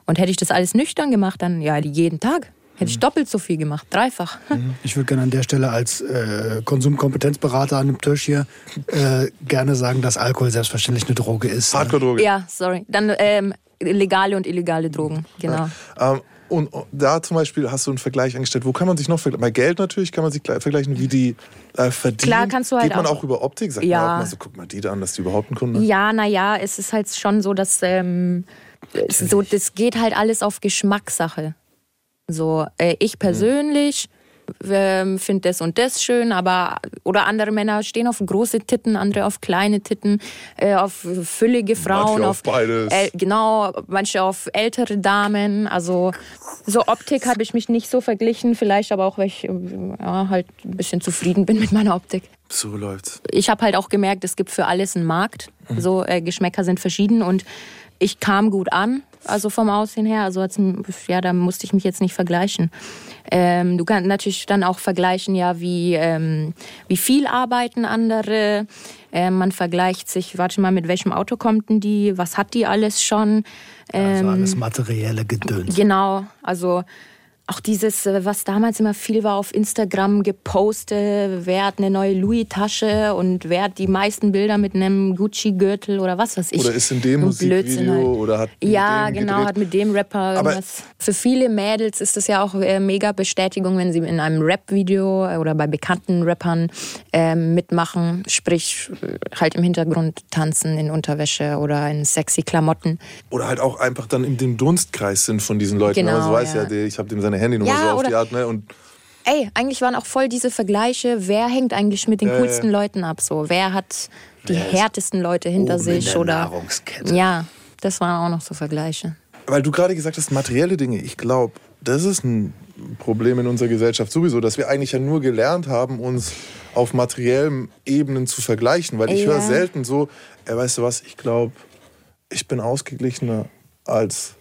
Und hätte ich das alles nüchtern gemacht, dann ja jeden Tag. Hätte ich mhm. doppelt so viel gemacht, dreifach. Mhm. Ich würde gerne an der Stelle als äh, Konsumkompetenzberater an dem Tisch hier äh, gerne sagen, dass Alkohol selbstverständlich eine Droge ist. Hardcore-Droge. Ja, sorry. Dann ähm, legale und illegale Drogen, genau. Ja. Ähm, und da zum Beispiel hast du einen Vergleich angestellt. Wo kann man sich noch vergleichen? Bei Geld natürlich kann man sich vergleichen, wie die äh, verdienen. Klar, kannst du halt Geht man auch, auch über Optik? Sagt ja. man auch mal so, guck mal die da an, dass die überhaupt einen Kunden hat? Ja, naja, es ist halt schon so, dass ähm, so, das geht halt alles auf Geschmackssache. So, äh, ich persönlich ähm, finde das und das schön, aber oder andere Männer stehen auf große Titten, andere auf kleine Titten, äh, auf füllige Frauen, manche auf, auf beides. Äh, genau, manche auf ältere Damen. Also so Optik habe ich mich nicht so verglichen, vielleicht aber auch, weil ich ja, halt ein bisschen zufrieden bin mit meiner Optik. So läuft's. Ich habe halt auch gemerkt, es gibt für alles einen Markt. Mhm. So äh, Geschmäcker sind verschieden und ich kam gut an, also vom Aussehen her. Also ja, da musste ich mich jetzt nicht vergleichen. Ähm, du kannst natürlich dann auch vergleichen, ja, wie, ähm, wie viel arbeiten andere. Ähm, man vergleicht sich, warte mal, mit welchem Auto kommt denn die, was hat die alles schon. also alles materielle Gedöns. Genau, also auch dieses, äh, was damals immer viel war auf Instagram gepostet, wer hat eine neue Louis-Tasche und wer hat die meisten Bilder mit einem Gucci-Gürtel oder was weiß ich. Oder ist in dem Musikvideo halt. oder hat Ja, genau, gedreht. hat mit dem Rapper irgendwas. Für viele Mädels ist das ja auch äh, mega Bestätigung, wenn sie in einem Rap-Video oder bei bekannten Rappern äh, mitmachen, sprich halt im Hintergrund tanzen in Unterwäsche oder in sexy Klamotten. Oder halt auch einfach dann in dem Dunstkreis sind von diesen Leuten. Genau, also weiß ja, ja ich habe dem seine seine Handynummer ja, so auf die Art. Ne? Und ey, eigentlich waren auch voll diese Vergleiche, wer hängt eigentlich mit den ja, coolsten. Leuten ab? So, wer hat die härtesten Leute hinter sich? oder Ja, das waren auch noch so Vergleiche. Weil du gerade gesagt hast, materielle Dinge, ich glaube, das ist ein Problem in unserer Gesellschaft sowieso, dass wir eigentlich ja nur gelernt haben, uns auf materiellen Ebenen zu vergleichen. Weil ich ja. höre selten so, ey, weißt du was, ich glaube, ich bin ausgeglichener als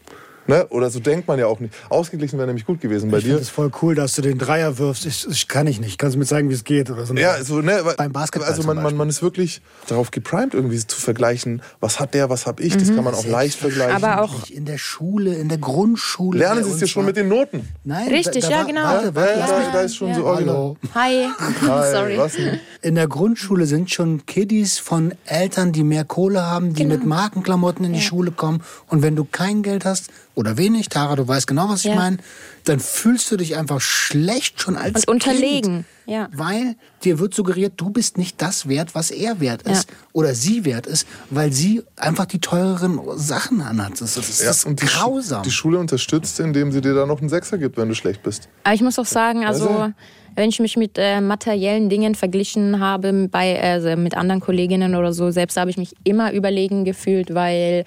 Ne? Oder so denkt man ja auch nicht. Ausgeglichen wäre nämlich gut gewesen bei ich dir. Das ist voll cool, dass du den Dreier wirfst. Ich, ich kann ich nicht. Kannst du mir zeigen, wie es geht oder so? Ja, so, ne, beim Basketball. Also man, man, man ist wirklich darauf geprimed, irgendwie zu vergleichen, was hat der, was hab ich. Das mhm. kann man auch leicht vergleichen. Aber auch in der Schule, in der Grundschule. Lernen Sie es ja schon mit den Noten. Nein, richtig, da, da ja, genau. Warte, warte, ja, da, da, ist schon ja. so original. Hi. Hi. Sorry. Was denn? In der Grundschule sind schon Kiddies von Eltern, die mehr Kohle haben, die genau. mit Markenklamotten in die Schule kommen. Und wenn du kein Geld hast, oder wenig, Tara, du weißt genau, was ich Ja. meine, dann fühlst du dich einfach schlecht schon als Und unterlegen, Kind, ja. Weil dir wird suggeriert, du bist nicht das wert, was er wert ist Ja. oder sie wert ist, weil sie einfach die teureren Sachen anhat. Das ist, das Ja, ist und die, Schu- grausam. die Schule unterstützt, indem sie dir da noch einen Sechser gibt, wenn du schlecht bist. Aber ich muss auch sagen, also Also- wenn ich mich mit äh, materiellen Dingen verglichen habe bei also mit anderen Kolleginnen oder so, selbst habe ich mich immer überlegen gefühlt, weil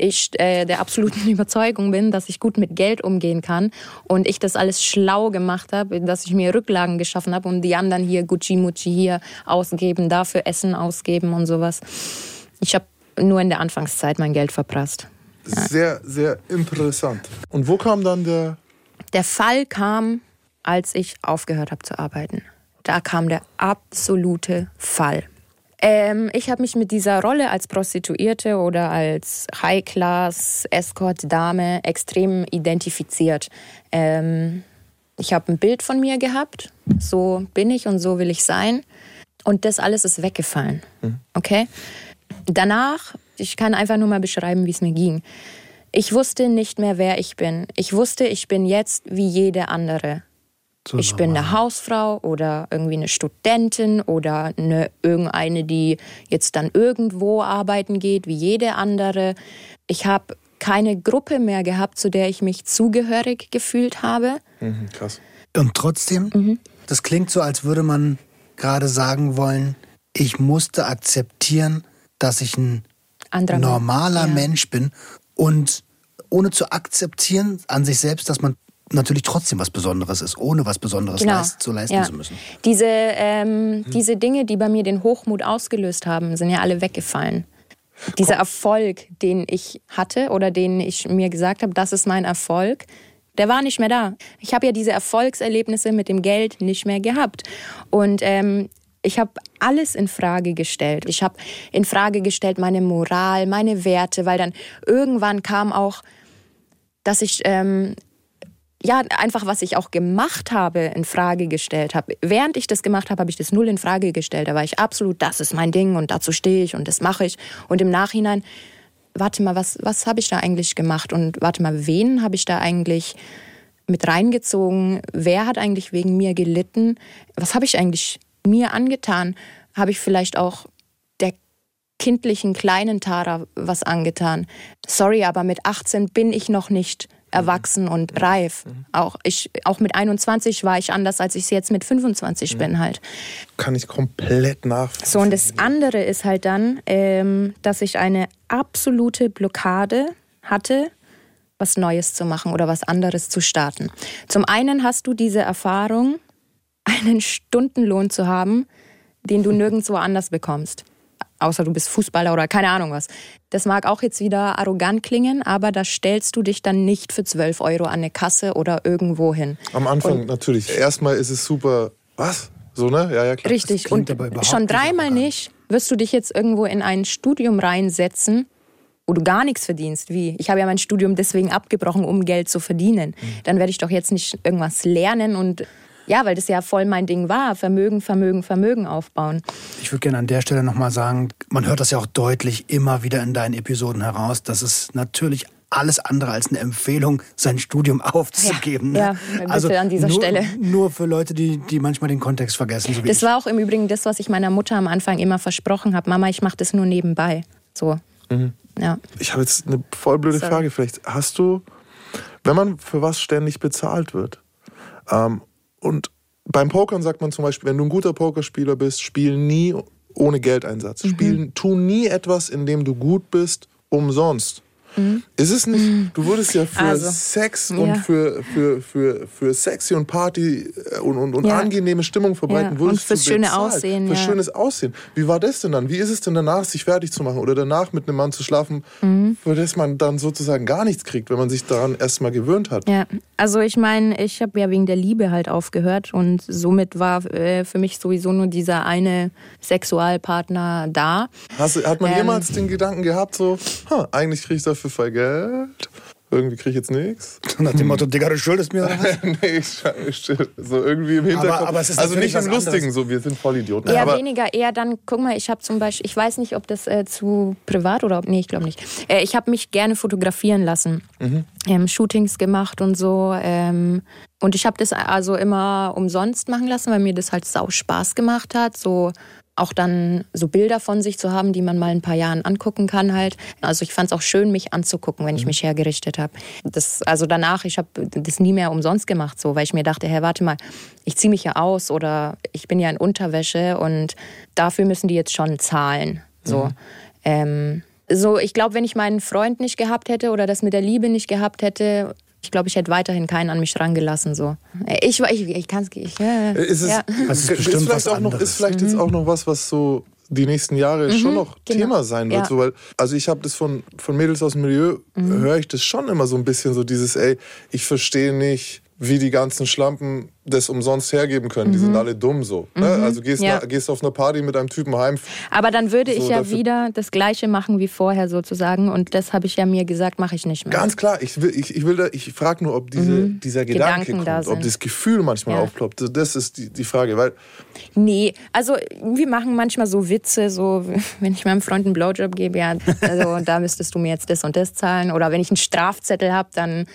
ich äh, der absoluten Überzeugung bin, dass ich gut mit Geld umgehen kann und ich das alles schlau gemacht habe, dass ich mir Rücklagen geschaffen habe und die anderen hier Gucci Mucci hier ausgeben, dafür Essen ausgeben und sowas. Ich habe nur in der Anfangszeit mein Geld verprasst. Sehr, sehr interessant. Und wo kam dann der. Der Fall kam, als ich aufgehört habe zu arbeiten. Da kam der absolute Fall. Ähm, ich habe mich mit dieser Rolle als Prostituierte oder als High-Class-Escort-Dame extrem identifiziert. Ähm, ich habe ein Bild von mir gehabt, so bin ich und so will ich sein. Und das alles ist weggefallen. Okay? Danach, ich kann einfach nur mal beschreiben, wie es mir ging. Ich wusste nicht mehr, wer ich bin. Ich wusste, ich bin jetzt wie jede andere. So ich bin eine Hausfrau oder irgendwie eine Studentin oder eine, irgendeine, die jetzt dann irgendwo arbeiten geht, wie jede andere. Ich habe keine Gruppe mehr gehabt, zu der ich mich zugehörig gefühlt habe. Mhm, krass. Und trotzdem, Mhm. das klingt so, als würde man gerade sagen wollen, ich musste akzeptieren, dass ich ein Anderer normaler ja. Mensch bin und ohne zu akzeptieren an sich selbst, dass man natürlich trotzdem was Besonderes ist, ohne was Besonderes leist, zu leisten Genau. ja. zu müssen. Diese, ähm, diese Dinge, die bei mir den Hochmut ausgelöst haben, sind ja alle weggefallen. Dieser Erfolg, den ich hatte oder den ich mir gesagt habe, das ist mein Erfolg, der war nicht mehr da. Ich habe ja diese Erfolgserlebnisse mit dem Geld nicht mehr gehabt. Und ähm, ich habe alles in Frage gestellt. Ich habe in Frage gestellt meine Moral, meine Werte, weil dann irgendwann kam auch, dass ich ähm, ja, einfach was ich auch gemacht habe, in Frage gestellt habe. Während ich das gemacht habe, habe ich das null in Frage gestellt. Da war ich absolut, das ist mein Ding und dazu stehe ich und das mache ich. Und im Nachhinein, warte mal, was, was habe ich da eigentlich gemacht? Und warte mal, wen habe ich da eigentlich mit reingezogen? Wer hat eigentlich wegen mir gelitten? Was habe ich eigentlich mir angetan? Habe ich vielleicht auch der kindlichen kleinen Tara was angetan? Sorry, aber mit 18 bin ich noch nicht erwachsen und reif. Auch, ich, auch mit 21 war ich anders, als ich es jetzt mit 25 bin halt. Kann ich komplett nachvollziehen. So, und das andere ist halt dann, ähm, dass ich eine absolute Blockade hatte, was Neues zu machen oder was anderes zu starten. Zum einen hast du diese Erfahrung, einen Stundenlohn zu haben, den du nirgendwo anders bekommst. Außer du bist Fußballer oder keine Ahnung was. Das mag auch jetzt wieder arrogant klingen, aber da stellst du dich dann nicht für 12 Euro an eine Kasse oder irgendwo hin. Am Anfang natürlich. Erstmal ist es super. Was? So, ne? Ja, ja, klar. Richtig. Und schon dreimal nicht wirst du dich jetzt irgendwo in ein Studium reinsetzen, wo du gar nichts verdienst. Wie? Ich habe ja mein Studium deswegen abgebrochen, um Geld zu verdienen. Mhm. Dann werde ich doch jetzt nicht irgendwas lernen und ja, weil das ja voll mein Ding war. Vermögen, Vermögen, Vermögen aufbauen. Ich würde gerne an der Stelle nochmal sagen, man hört das ja auch deutlich immer wieder in deinen Episoden heraus, dass es natürlich alles andere als eine Empfehlung, sein Studium aufzugeben. Ja, ne? ja, bitte an dieser nur, Stelle. Nur für Leute, die, die manchmal den Kontext vergessen. So wie Das ich. war auch im Übrigen das, was ich meiner Mutter am Anfang immer versprochen habe. Mama, ich mache das nur nebenbei. So. Ja. Ich habe jetzt eine voll blöde Sorry. Frage. Vielleicht hast du, wenn man für was ständig bezahlt wird, ähm, und beim Pokern sagt man zum Beispiel, wenn du ein guter Pokerspieler bist, spiel nie ohne Geldeinsatz. Mhm. Spiel, tu nie etwas, in dem du gut bist, umsonst. Ist es nicht, du würdest ja für Mhm. Also, Sex ja. und für, für, für, für sexy und Party äh, und, und, und Ja. angenehme Stimmung verbreiten, Ja, wurdest und fürs schöne bezahlt. Aussehen, Für ja. schönes Aussehen. Wie war das denn dann? Wie ist es denn danach, sich fertig zu machen oder danach mit einem Mann zu schlafen, Mhm. für das man dann sozusagen gar nichts kriegt, wenn man sich daran erstmal gewöhnt hat? Ja, also ich meine, ich habe ja wegen der Liebe halt aufgehört und somit war äh, für mich sowieso nur dieser eine Sexualpartner da. Hast, hat man Ähm. jemals den Gedanken gehabt, so, ha, eigentlich kriege ich dafür voll Geld? irgendwie kriege ich jetzt nichts. Nach dem Motto, Digga, du schuldest mir oder was? nee, ich, ich, so irgendwie im Hinterkopf. Aber- aber es ist also nicht im Lustigen, anderes. so wir sind Vollidioten. Eher aber weniger, eher dann, guck mal, ich habe zum Beispiel, ich weiß nicht, ob das äh, zu privat oder ob, nee, ich glaube nicht. Äh, ich habe mich gerne fotografieren lassen, ähm, Shootings gemacht und so. Ähm, und ich habe das also immer umsonst machen lassen, weil mir das halt sau Spaß gemacht hat, so auch dann so Bilder von sich zu haben, die man mal in ein paar Jahren angucken kann halt. Also ich fand es auch schön, mich anzugucken, wenn ich mich hergerichtet habe. Das, also danach, ich habe das nie mehr umsonst gemacht, so, weil ich mir dachte, hey, warte mal, ich ziehe mich ja aus oder ich bin ja in Unterwäsche und dafür müssen die jetzt schon zahlen. So. Ähm, so, ich glaube, wenn ich meinen Freund nicht gehabt hätte oder das mit der Liebe nicht gehabt hätte, ich glaube, ich hätte weiterhin keinen an mich rangelassen. So. Ich, ich, ich kann es nicht. Ja, ist es ja. Das ist ist vielleicht was auch noch, ist vielleicht jetzt auch noch was, was so die nächsten Jahre schon noch genau. Thema sein wird. Ja. So, weil, also ich habe das von, von Mädels aus dem Milieu, höre ich das schon immer so ein bisschen so dieses, ey, ich verstehe nicht, wie die ganzen Schlampen das umsonst hergeben können. Die sind alle dumm so. Ne? Also gehst, Ja. na, gehst auf eine Party mit einem Typen heim. Aber dann würde ich So, ja wieder das Gleiche machen wie vorher sozusagen. Und das habe ich ja mir gesagt, mache ich nicht mehr. Ganz klar, ich will, ich, ich will da, ich frage nur, ob diese, dieser Gedanke Mhm. Gedanken da kommt, ob sind. das Gefühl manchmal Ja. aufploppt. Das ist die, die Frage, weil Nee, also wir machen manchmal so Witze, so wenn ich meinem Freund einen Blowjob gebe, ja, also da müsstest du mir jetzt das und das zahlen. Oder wenn ich einen Strafzettel habe, dann,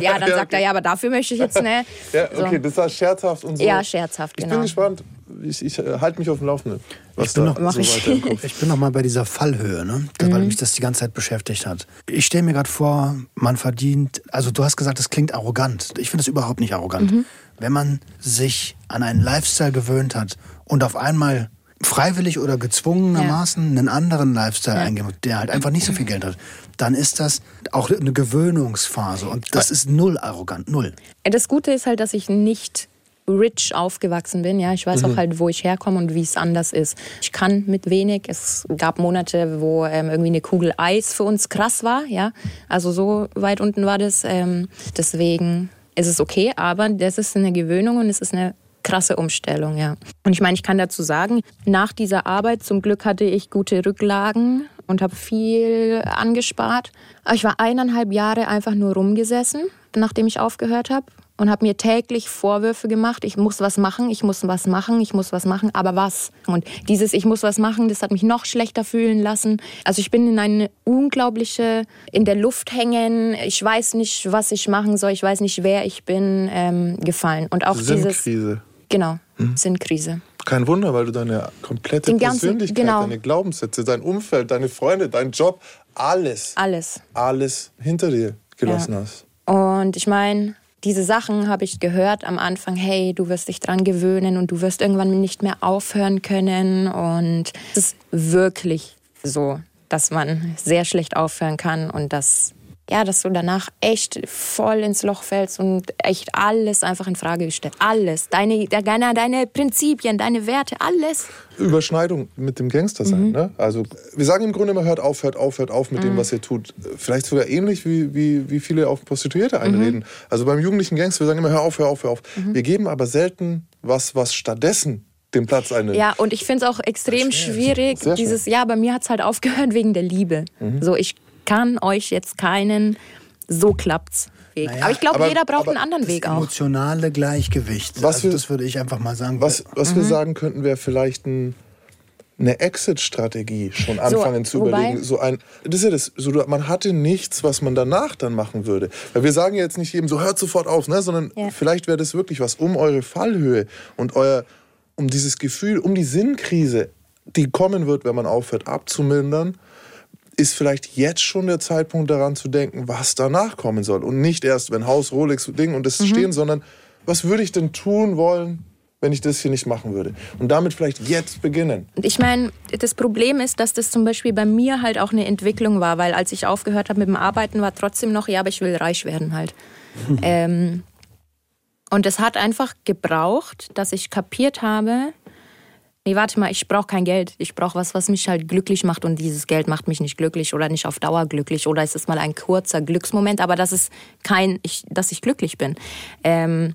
ja, dann Ja, sagt er, ja, aber dafür möchte ich jetzt, ne? Ja, So. okay, das war scherzhaft und so. Ja, scherzhaft, Ich genau. bin gespannt. Ich, ich äh, halte mich auf dem Laufenden, was bin da noch- Mach so ich. Ich bin noch mal bei dieser Fallhöhe, ne? Mhm. weil mich das die ganze Zeit beschäftigt hat. Ich stelle mir gerade vor, man verdient, also du hast gesagt, das klingt arrogant. Ich finde es überhaupt nicht arrogant. Mhm. Wenn man sich an einen Lifestyle gewöhnt hat und auf einmal freiwillig oder gezwungenermaßen einen anderen Lifestyle eingeht, der halt einfach nicht so viel Geld hat, dann ist das auch eine Gewöhnungsphase und das ist null arrogant, null. Das Gute ist halt, dass ich nicht rich aufgewachsen bin. Ja, ich weiß auch halt, wo ich herkomme und wie es anders ist. Ich kann mit wenig. Es gab Monate, wo ähm, irgendwie eine Kugel Eis für uns krass war. Ja, also so weit unten war das. Ähm, deswegen ist es okay, aber das ist eine Gewöhnung und es ist eine krasse Umstellung, ja. Und ich meine, ich kann dazu sagen, nach dieser Arbeit zum Glück hatte ich gute Rücklagen und habe viel angespart. Ich war eineinhalb Jahre einfach nur rumgesessen, nachdem ich aufgehört habe und habe mir täglich Vorwürfe gemacht. Ich muss was machen, ich muss was machen, ich muss was machen, aber was? Und dieses Ich muss was machen, das hat mich noch schlechter fühlen lassen. Also ich bin in eine unglaubliche, in der Luft hängen, ich weiß nicht, was ich machen soll, ich weiß nicht, wer ich bin, ähm, gefallen. Und auch dieses... Sinnkrise. Genau, Sinnkrise. Kein Wunder, weil du deine komplette ganzen- Persönlichkeit, genau. deine Glaubenssätze, dein Umfeld, deine Freunde, dein Job, alles, Alles. alles hinter dir gelassen Ja. hast. Und ich meine, diese Sachen habe ich gehört am Anfang, hey, du wirst dich dran gewöhnen und du wirst irgendwann nicht mehr aufhören können. Und es ist wirklich so, dass man sehr schlecht aufhören kann und dass, ja, dass du danach echt voll ins Loch fällst und echt alles einfach in Frage gestellt. Alles. Deine, deine, deine Prinzipien, deine Werte, alles. Überschneidung mit dem Gangster sein. Mhm. Ne? Also wir sagen im Grunde immer, hört auf, hört auf, hört auf mit Mhm. dem, was ihr tut. Vielleicht sogar ähnlich wie, wie, wie viele auf Mhm. Prostituierte einreden. Also beim jugendlichen Gangster, wir sagen immer, hör auf, hör auf, hör auf. Wir geben aber selten was, was stattdessen den Platz einnimmt. Ja, und ich finde es auch extrem schwierig, dieses, ja, bei mir hat es halt aufgehört wegen der Liebe. So, ich kann euch jetzt keinen, so klappt's. Weg. Naja, aber ich glaube, jeder braucht einen anderen Das Weg auch. emotionale Gleichgewicht. Was also wir- das würde ich einfach mal sagen. Was, was Mhm. wir sagen könnten, wäre vielleicht ein, eine Exit-Strategie schon anfangen zu wobei- überlegen. So ein, das ist ja das, so, man hatte nichts, was man danach dann machen würde. Weil wir sagen ja jetzt nicht jedem so, hört sofort auf, ne? sondern Ja. vielleicht wäre das wirklich was, um eure Fallhöhe und euer, um dieses Gefühl, um die Sinnkrise, die kommen wird, wenn man aufhört, abzumildern, ist vielleicht jetzt schon der Zeitpunkt daran zu denken, was danach kommen soll. Und nicht erst, wenn Haus, Rolex, Ding und Mhm. das stehen, sondern was würde ich denn tun wollen, wenn ich das hier nicht machen würde? Und damit vielleicht jetzt beginnen. Ich meine, das Problem ist, dass das zum Beispiel bei mir halt auch eine Entwicklung war, weil als ich aufgehört habe mit dem Arbeiten, war trotzdem noch, ja, aber ich will reich werden halt. ähm, und es hat einfach gebraucht, dass ich kapiert habe, nee, warte mal, ich brauche kein Geld. Ich brauche was, was mich halt glücklich macht und dieses Geld macht mich nicht glücklich oder nicht auf Dauer glücklich oder es ist mal ein kurzer Glücksmoment, aber das ist kein, ich, dass ich glücklich bin. Ähm,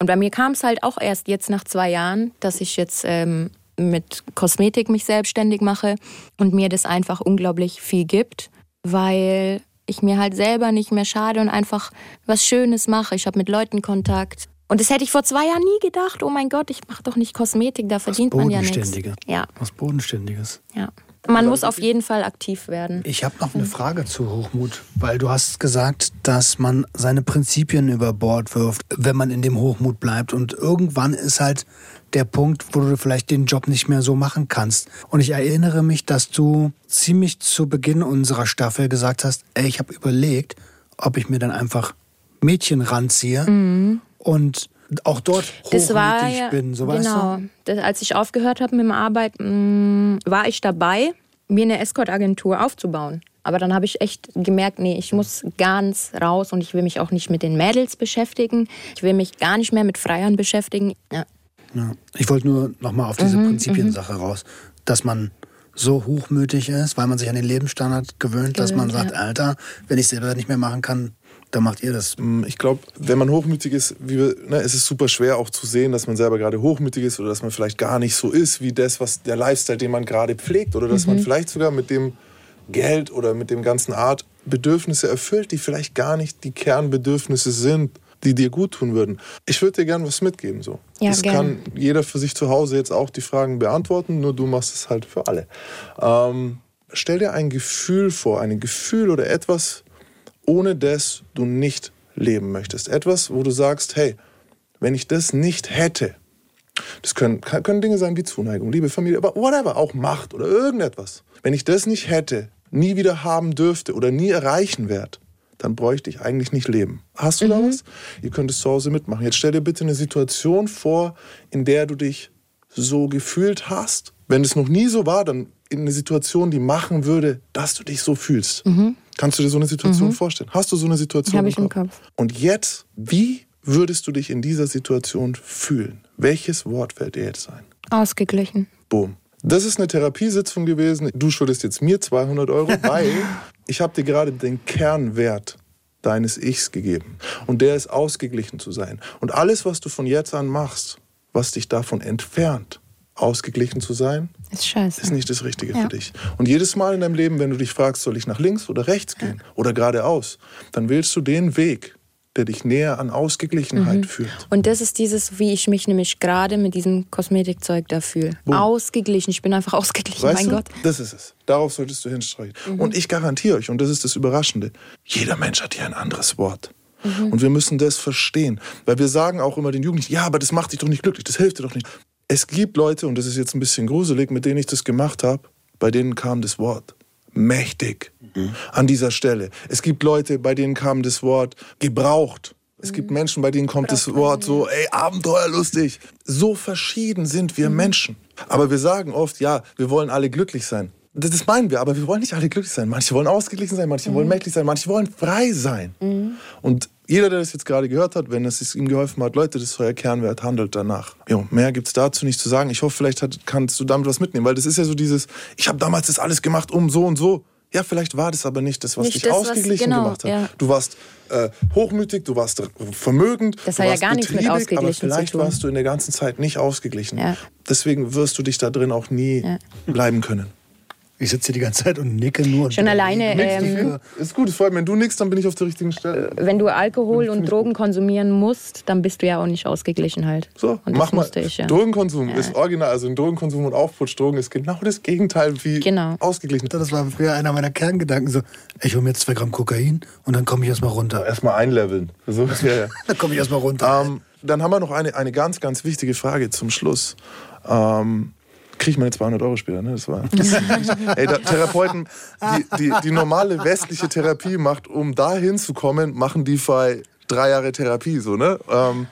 und bei mir kam es halt auch erst jetzt nach zwei Jahren, dass ich jetzt ähm, mit Kosmetik mich selbstständig mache und mir das einfach unglaublich viel gibt, weil ich mir halt selber nicht mehr schade und einfach was Schönes mache. Ich habe mit Leuten Kontakt. Und das hätte ich vor zwei Jahren nie gedacht. Oh mein Gott, ich mache doch nicht Kosmetik, da verdient man ja nichts. Ja. Was Bodenständiges. Ja. Man muss auf jeden Fall aktiv werden. Ich habe noch eine Frage zu Hochmut, weil du hast gesagt, dass man seine Prinzipien über Bord wirft, wenn man in dem Hochmut bleibt. Und irgendwann ist halt der Punkt, wo du vielleicht den Job nicht mehr so machen kannst. Und ich erinnere mich, dass du ziemlich zu Beginn unserer Staffel gesagt hast, ey, ich habe überlegt, ob ich mir dann einfach Mädchen ranziehe mhm. Und auch dort das war ja, bin, so genau. Das, als ich aufgehört habe mit dem Arbeit, mh, mm, war ich dabei, mir eine Escort-Agentur aufzubauen. Aber dann habe ich echt gemerkt, nee, ich muss ganz raus und ich will mich auch nicht mit den Mädels beschäftigen. Ich will mich gar nicht mehr mit Freiern beschäftigen. Ja. Ja. Ich wollte nur noch mal auf diese mhm, Prinzipiensache mhm. raus, dass man so hochmütig ist, weil man sich an den Lebensstandard gewöhnt, gewöhnt dass man sagt, ja. Alter, wenn ich selber nicht mehr machen kann, dann macht ihr das. Mm, ich glaube, wenn man hochmütig ist, wie wir, ne, es ist super schwer auch zu sehen, dass man selber gerade hochmütig ist oder dass man vielleicht gar nicht so ist wie das, was der Lifestyle, den man gerade pflegt oder dass mhm. man vielleicht sogar mit dem Geld oder mit dem ganzen Art Bedürfnisse erfüllt, die vielleicht gar nicht die Kernbedürfnisse sind die dir gut tun würden. Ich würde dir gerne was mitgeben. So. Ja, das gern. kann jeder für sich zu Hause jetzt auch die Fragen beantworten, nur du machst es halt für alle. Ähm, stell dir ein Gefühl vor, ein Gefühl oder etwas, ohne das du nicht leben möchtest. Etwas, wo du sagst, hey, wenn ich das nicht hätte, das können, können Dinge sein wie Zuneigung, Liebe, Familie, aber whatever, auch Macht oder irgendetwas. Wenn ich das nicht hätte, nie wieder haben dürfte oder nie erreichen werde, dann bräuchte ich eigentlich nicht leben. Hast du mhm. da was? Ihr könnt es zu Hause mitmachen. Jetzt stell dir bitte eine Situation vor, in der du dich so gefühlt hast. Wenn es noch nie so war, dann in eine Situation, die machen würde, dass du dich so fühlst. Mhm. Kannst du dir so eine Situation mhm. vorstellen? Hast du so eine Situation Habe ich im Kopf? Und jetzt, wie würdest du dich in dieser Situation fühlen? Welches Wort fällt dir jetzt ein? Ausgeglichen. Boom. Das ist eine Therapiesitzung gewesen. Du schuldest jetzt mir 200 Euro, weil ich habe dir gerade den Kernwert deines Ichs gegeben. Und der ist ausgeglichen zu sein. Und alles, was du von jetzt an machst, was dich davon entfernt, ausgeglichen zu sein, ist, scheiße. ist nicht das Richtige ja. für dich. Und jedes Mal in deinem Leben, wenn du dich fragst, soll ich nach links oder rechts gehen ja. oder geradeaus, dann wählst du den Weg, der dich näher an Ausgeglichenheit mhm. führt. Und das ist dieses, wie ich mich nämlich gerade mit diesem Kosmetikzeug da fühle. Ausgeglichen. Ich bin einfach ausgeglichen, weißt mein du? Gott. Das ist es. Darauf solltest du hinstreichen. Mhm. Und ich garantiere euch, und das ist das Überraschende, jeder Mensch hat hier ein anderes Wort. Mhm. Und wir müssen das verstehen. Weil wir sagen auch immer den Jugendlichen, ja, aber das macht dich doch nicht glücklich, das hilft dir doch nicht. Es gibt Leute, und das ist jetzt ein bisschen gruselig, mit denen ich das gemacht habe, bei denen kam das Wort mächtig mhm. an dieser Stelle. Es gibt Leute, bei denen kam das Wort gebraucht. Es gibt mhm. Menschen, bei denen kommt das Wort so, ey, abenteuerlustig. So verschieden sind wir mhm. Menschen. Aber wir sagen oft, ja, wir wollen alle glücklich sein. Das meinen wir, aber wir wollen nicht alle glücklich sein. Manche wollen ausgeglichen sein, manche mhm. wollen mächtig sein, manche wollen frei sein. Mhm. Und jeder, der das jetzt gerade gehört hat, wenn es ihm geholfen hat, Leute, das ist euer Kernwert, handelt danach. Jo, mehr gibt es dazu nicht zu sagen. Ich hoffe, vielleicht hat, kannst du damit was mitnehmen, weil das ist ja so dieses, ich habe damals das alles gemacht, um so und so. Ja, vielleicht war das aber nicht das, was nicht dich das, ausgeglichen was, genau, gemacht hat. Ja. Du warst äh, hochmütig, du warst vermögend, das hat ja gar nichts mit ausgeglichen aber vielleicht warst du in der ganzen Zeit nicht ausgeglichen. Ja. Deswegen wirst du dich da drin auch nie ja. bleiben können. Ich sitze hier die ganze Zeit und nicke nur. Schon alleine. Ähm, ist gut, es freut mich. Wenn du nickst, dann bin ich auf der richtigen Stelle. Äh, wenn du Alkohol und Drogen konsumieren musst, dann bist du ja auch nicht ausgeglichen halt. So, und mach mal. Ich, ja. Drogenkonsum ja. ist original. Also ein Drogenkonsum und Aufputschdrogen ist genau das Gegenteil wie genau. ausgeglichen. Das war früher einer meiner Kerngedanken. So, ich hole mir jetzt zwei Gramm Kokain und dann komme ich erstmal runter. Erstmal einleveln. So, ja, ja. dann komme ich erstmal runter. Ähm, dann haben wir noch eine, eine ganz, ganz wichtige Frage zum Schluss. Ähm, kriege ich meine 200 Euro später. Ne? Das war, ey, da, Therapeuten, die, die, die normale westliche Therapie macht, um da hinzukommen, machen die bei drei Jahre Therapie. So, ne? Ähm,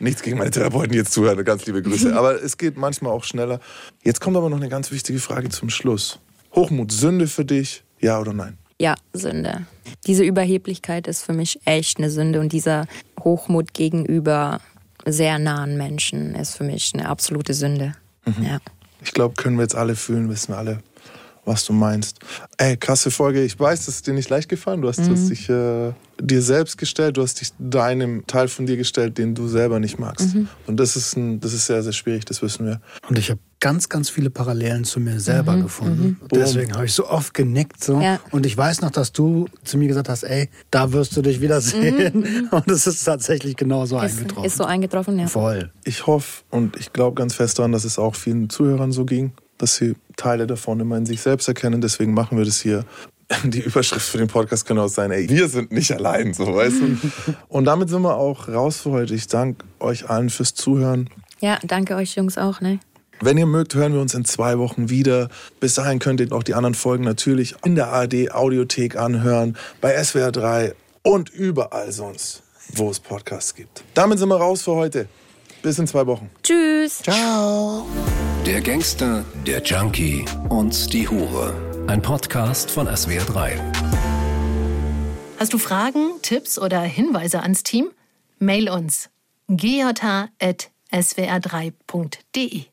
nichts gegen meine Therapeuten, jetzt zuhören, ganz liebe Grüße. Aber es geht manchmal auch schneller. Jetzt kommt aber noch eine ganz wichtige Frage zum Schluss. Hochmut, Sünde für dich, ja oder nein? Ja, Sünde. Diese Überheblichkeit ist für mich echt eine Sünde und dieser Hochmut gegenüber sehr nahen Menschen ist für mich eine absolute Sünde. Mhm. Ja. Ich glaube, können wir jetzt alle fühlen, wissen wir alle. Was du meinst. Ey, krasse Folge. Ich weiß, das ist dir nicht leicht gefallen. Du hast, mhm. hast dich äh, dir selbst gestellt, du hast dich deinem Teil von dir gestellt, den du selber nicht magst. Mhm. Und das ist, ein, das ist sehr, sehr schwierig, das wissen wir. Und ich habe ganz, ganz viele Parallelen zu mir selber mhm. gefunden. Mhm. Deswegen habe ich so oft genickt. So. Ja. Und ich weiß noch, dass du zu mir gesagt hast, ey, da wirst du dich wiedersehen. Mhm. Und es ist tatsächlich genauso ist, eingetroffen. Ist so eingetroffen, ja. Voll. Ich hoffe und ich glaube ganz fest daran, dass es auch vielen Zuhörern so ging, dass sie Teile davon immer in sich selbst erkennen. Deswegen machen wir das hier. Die Überschrift für den Podcast kann auch sein, ey, wir sind nicht allein, so, weißt du? Und damit sind wir auch raus für heute. Ich danke euch allen fürs Zuhören. Ja, danke euch Jungs auch, ne? Wenn ihr mögt, hören wir uns in zwei Wochen wieder. Bis dahin könnt ihr auch die anderen Folgen natürlich in der ARD Audiothek anhören, bei SWR 3 und überall sonst, wo es Podcasts gibt. Damit sind wir raus für heute. Bis in zwei Wochen. Tschüss. Ciao. Der Gangster, der Junkie und die Hure. Ein Podcast von SWR 3. Hast du Fragen, Tipps oder Hinweise ans Team? Mail uns gjh.swr3.de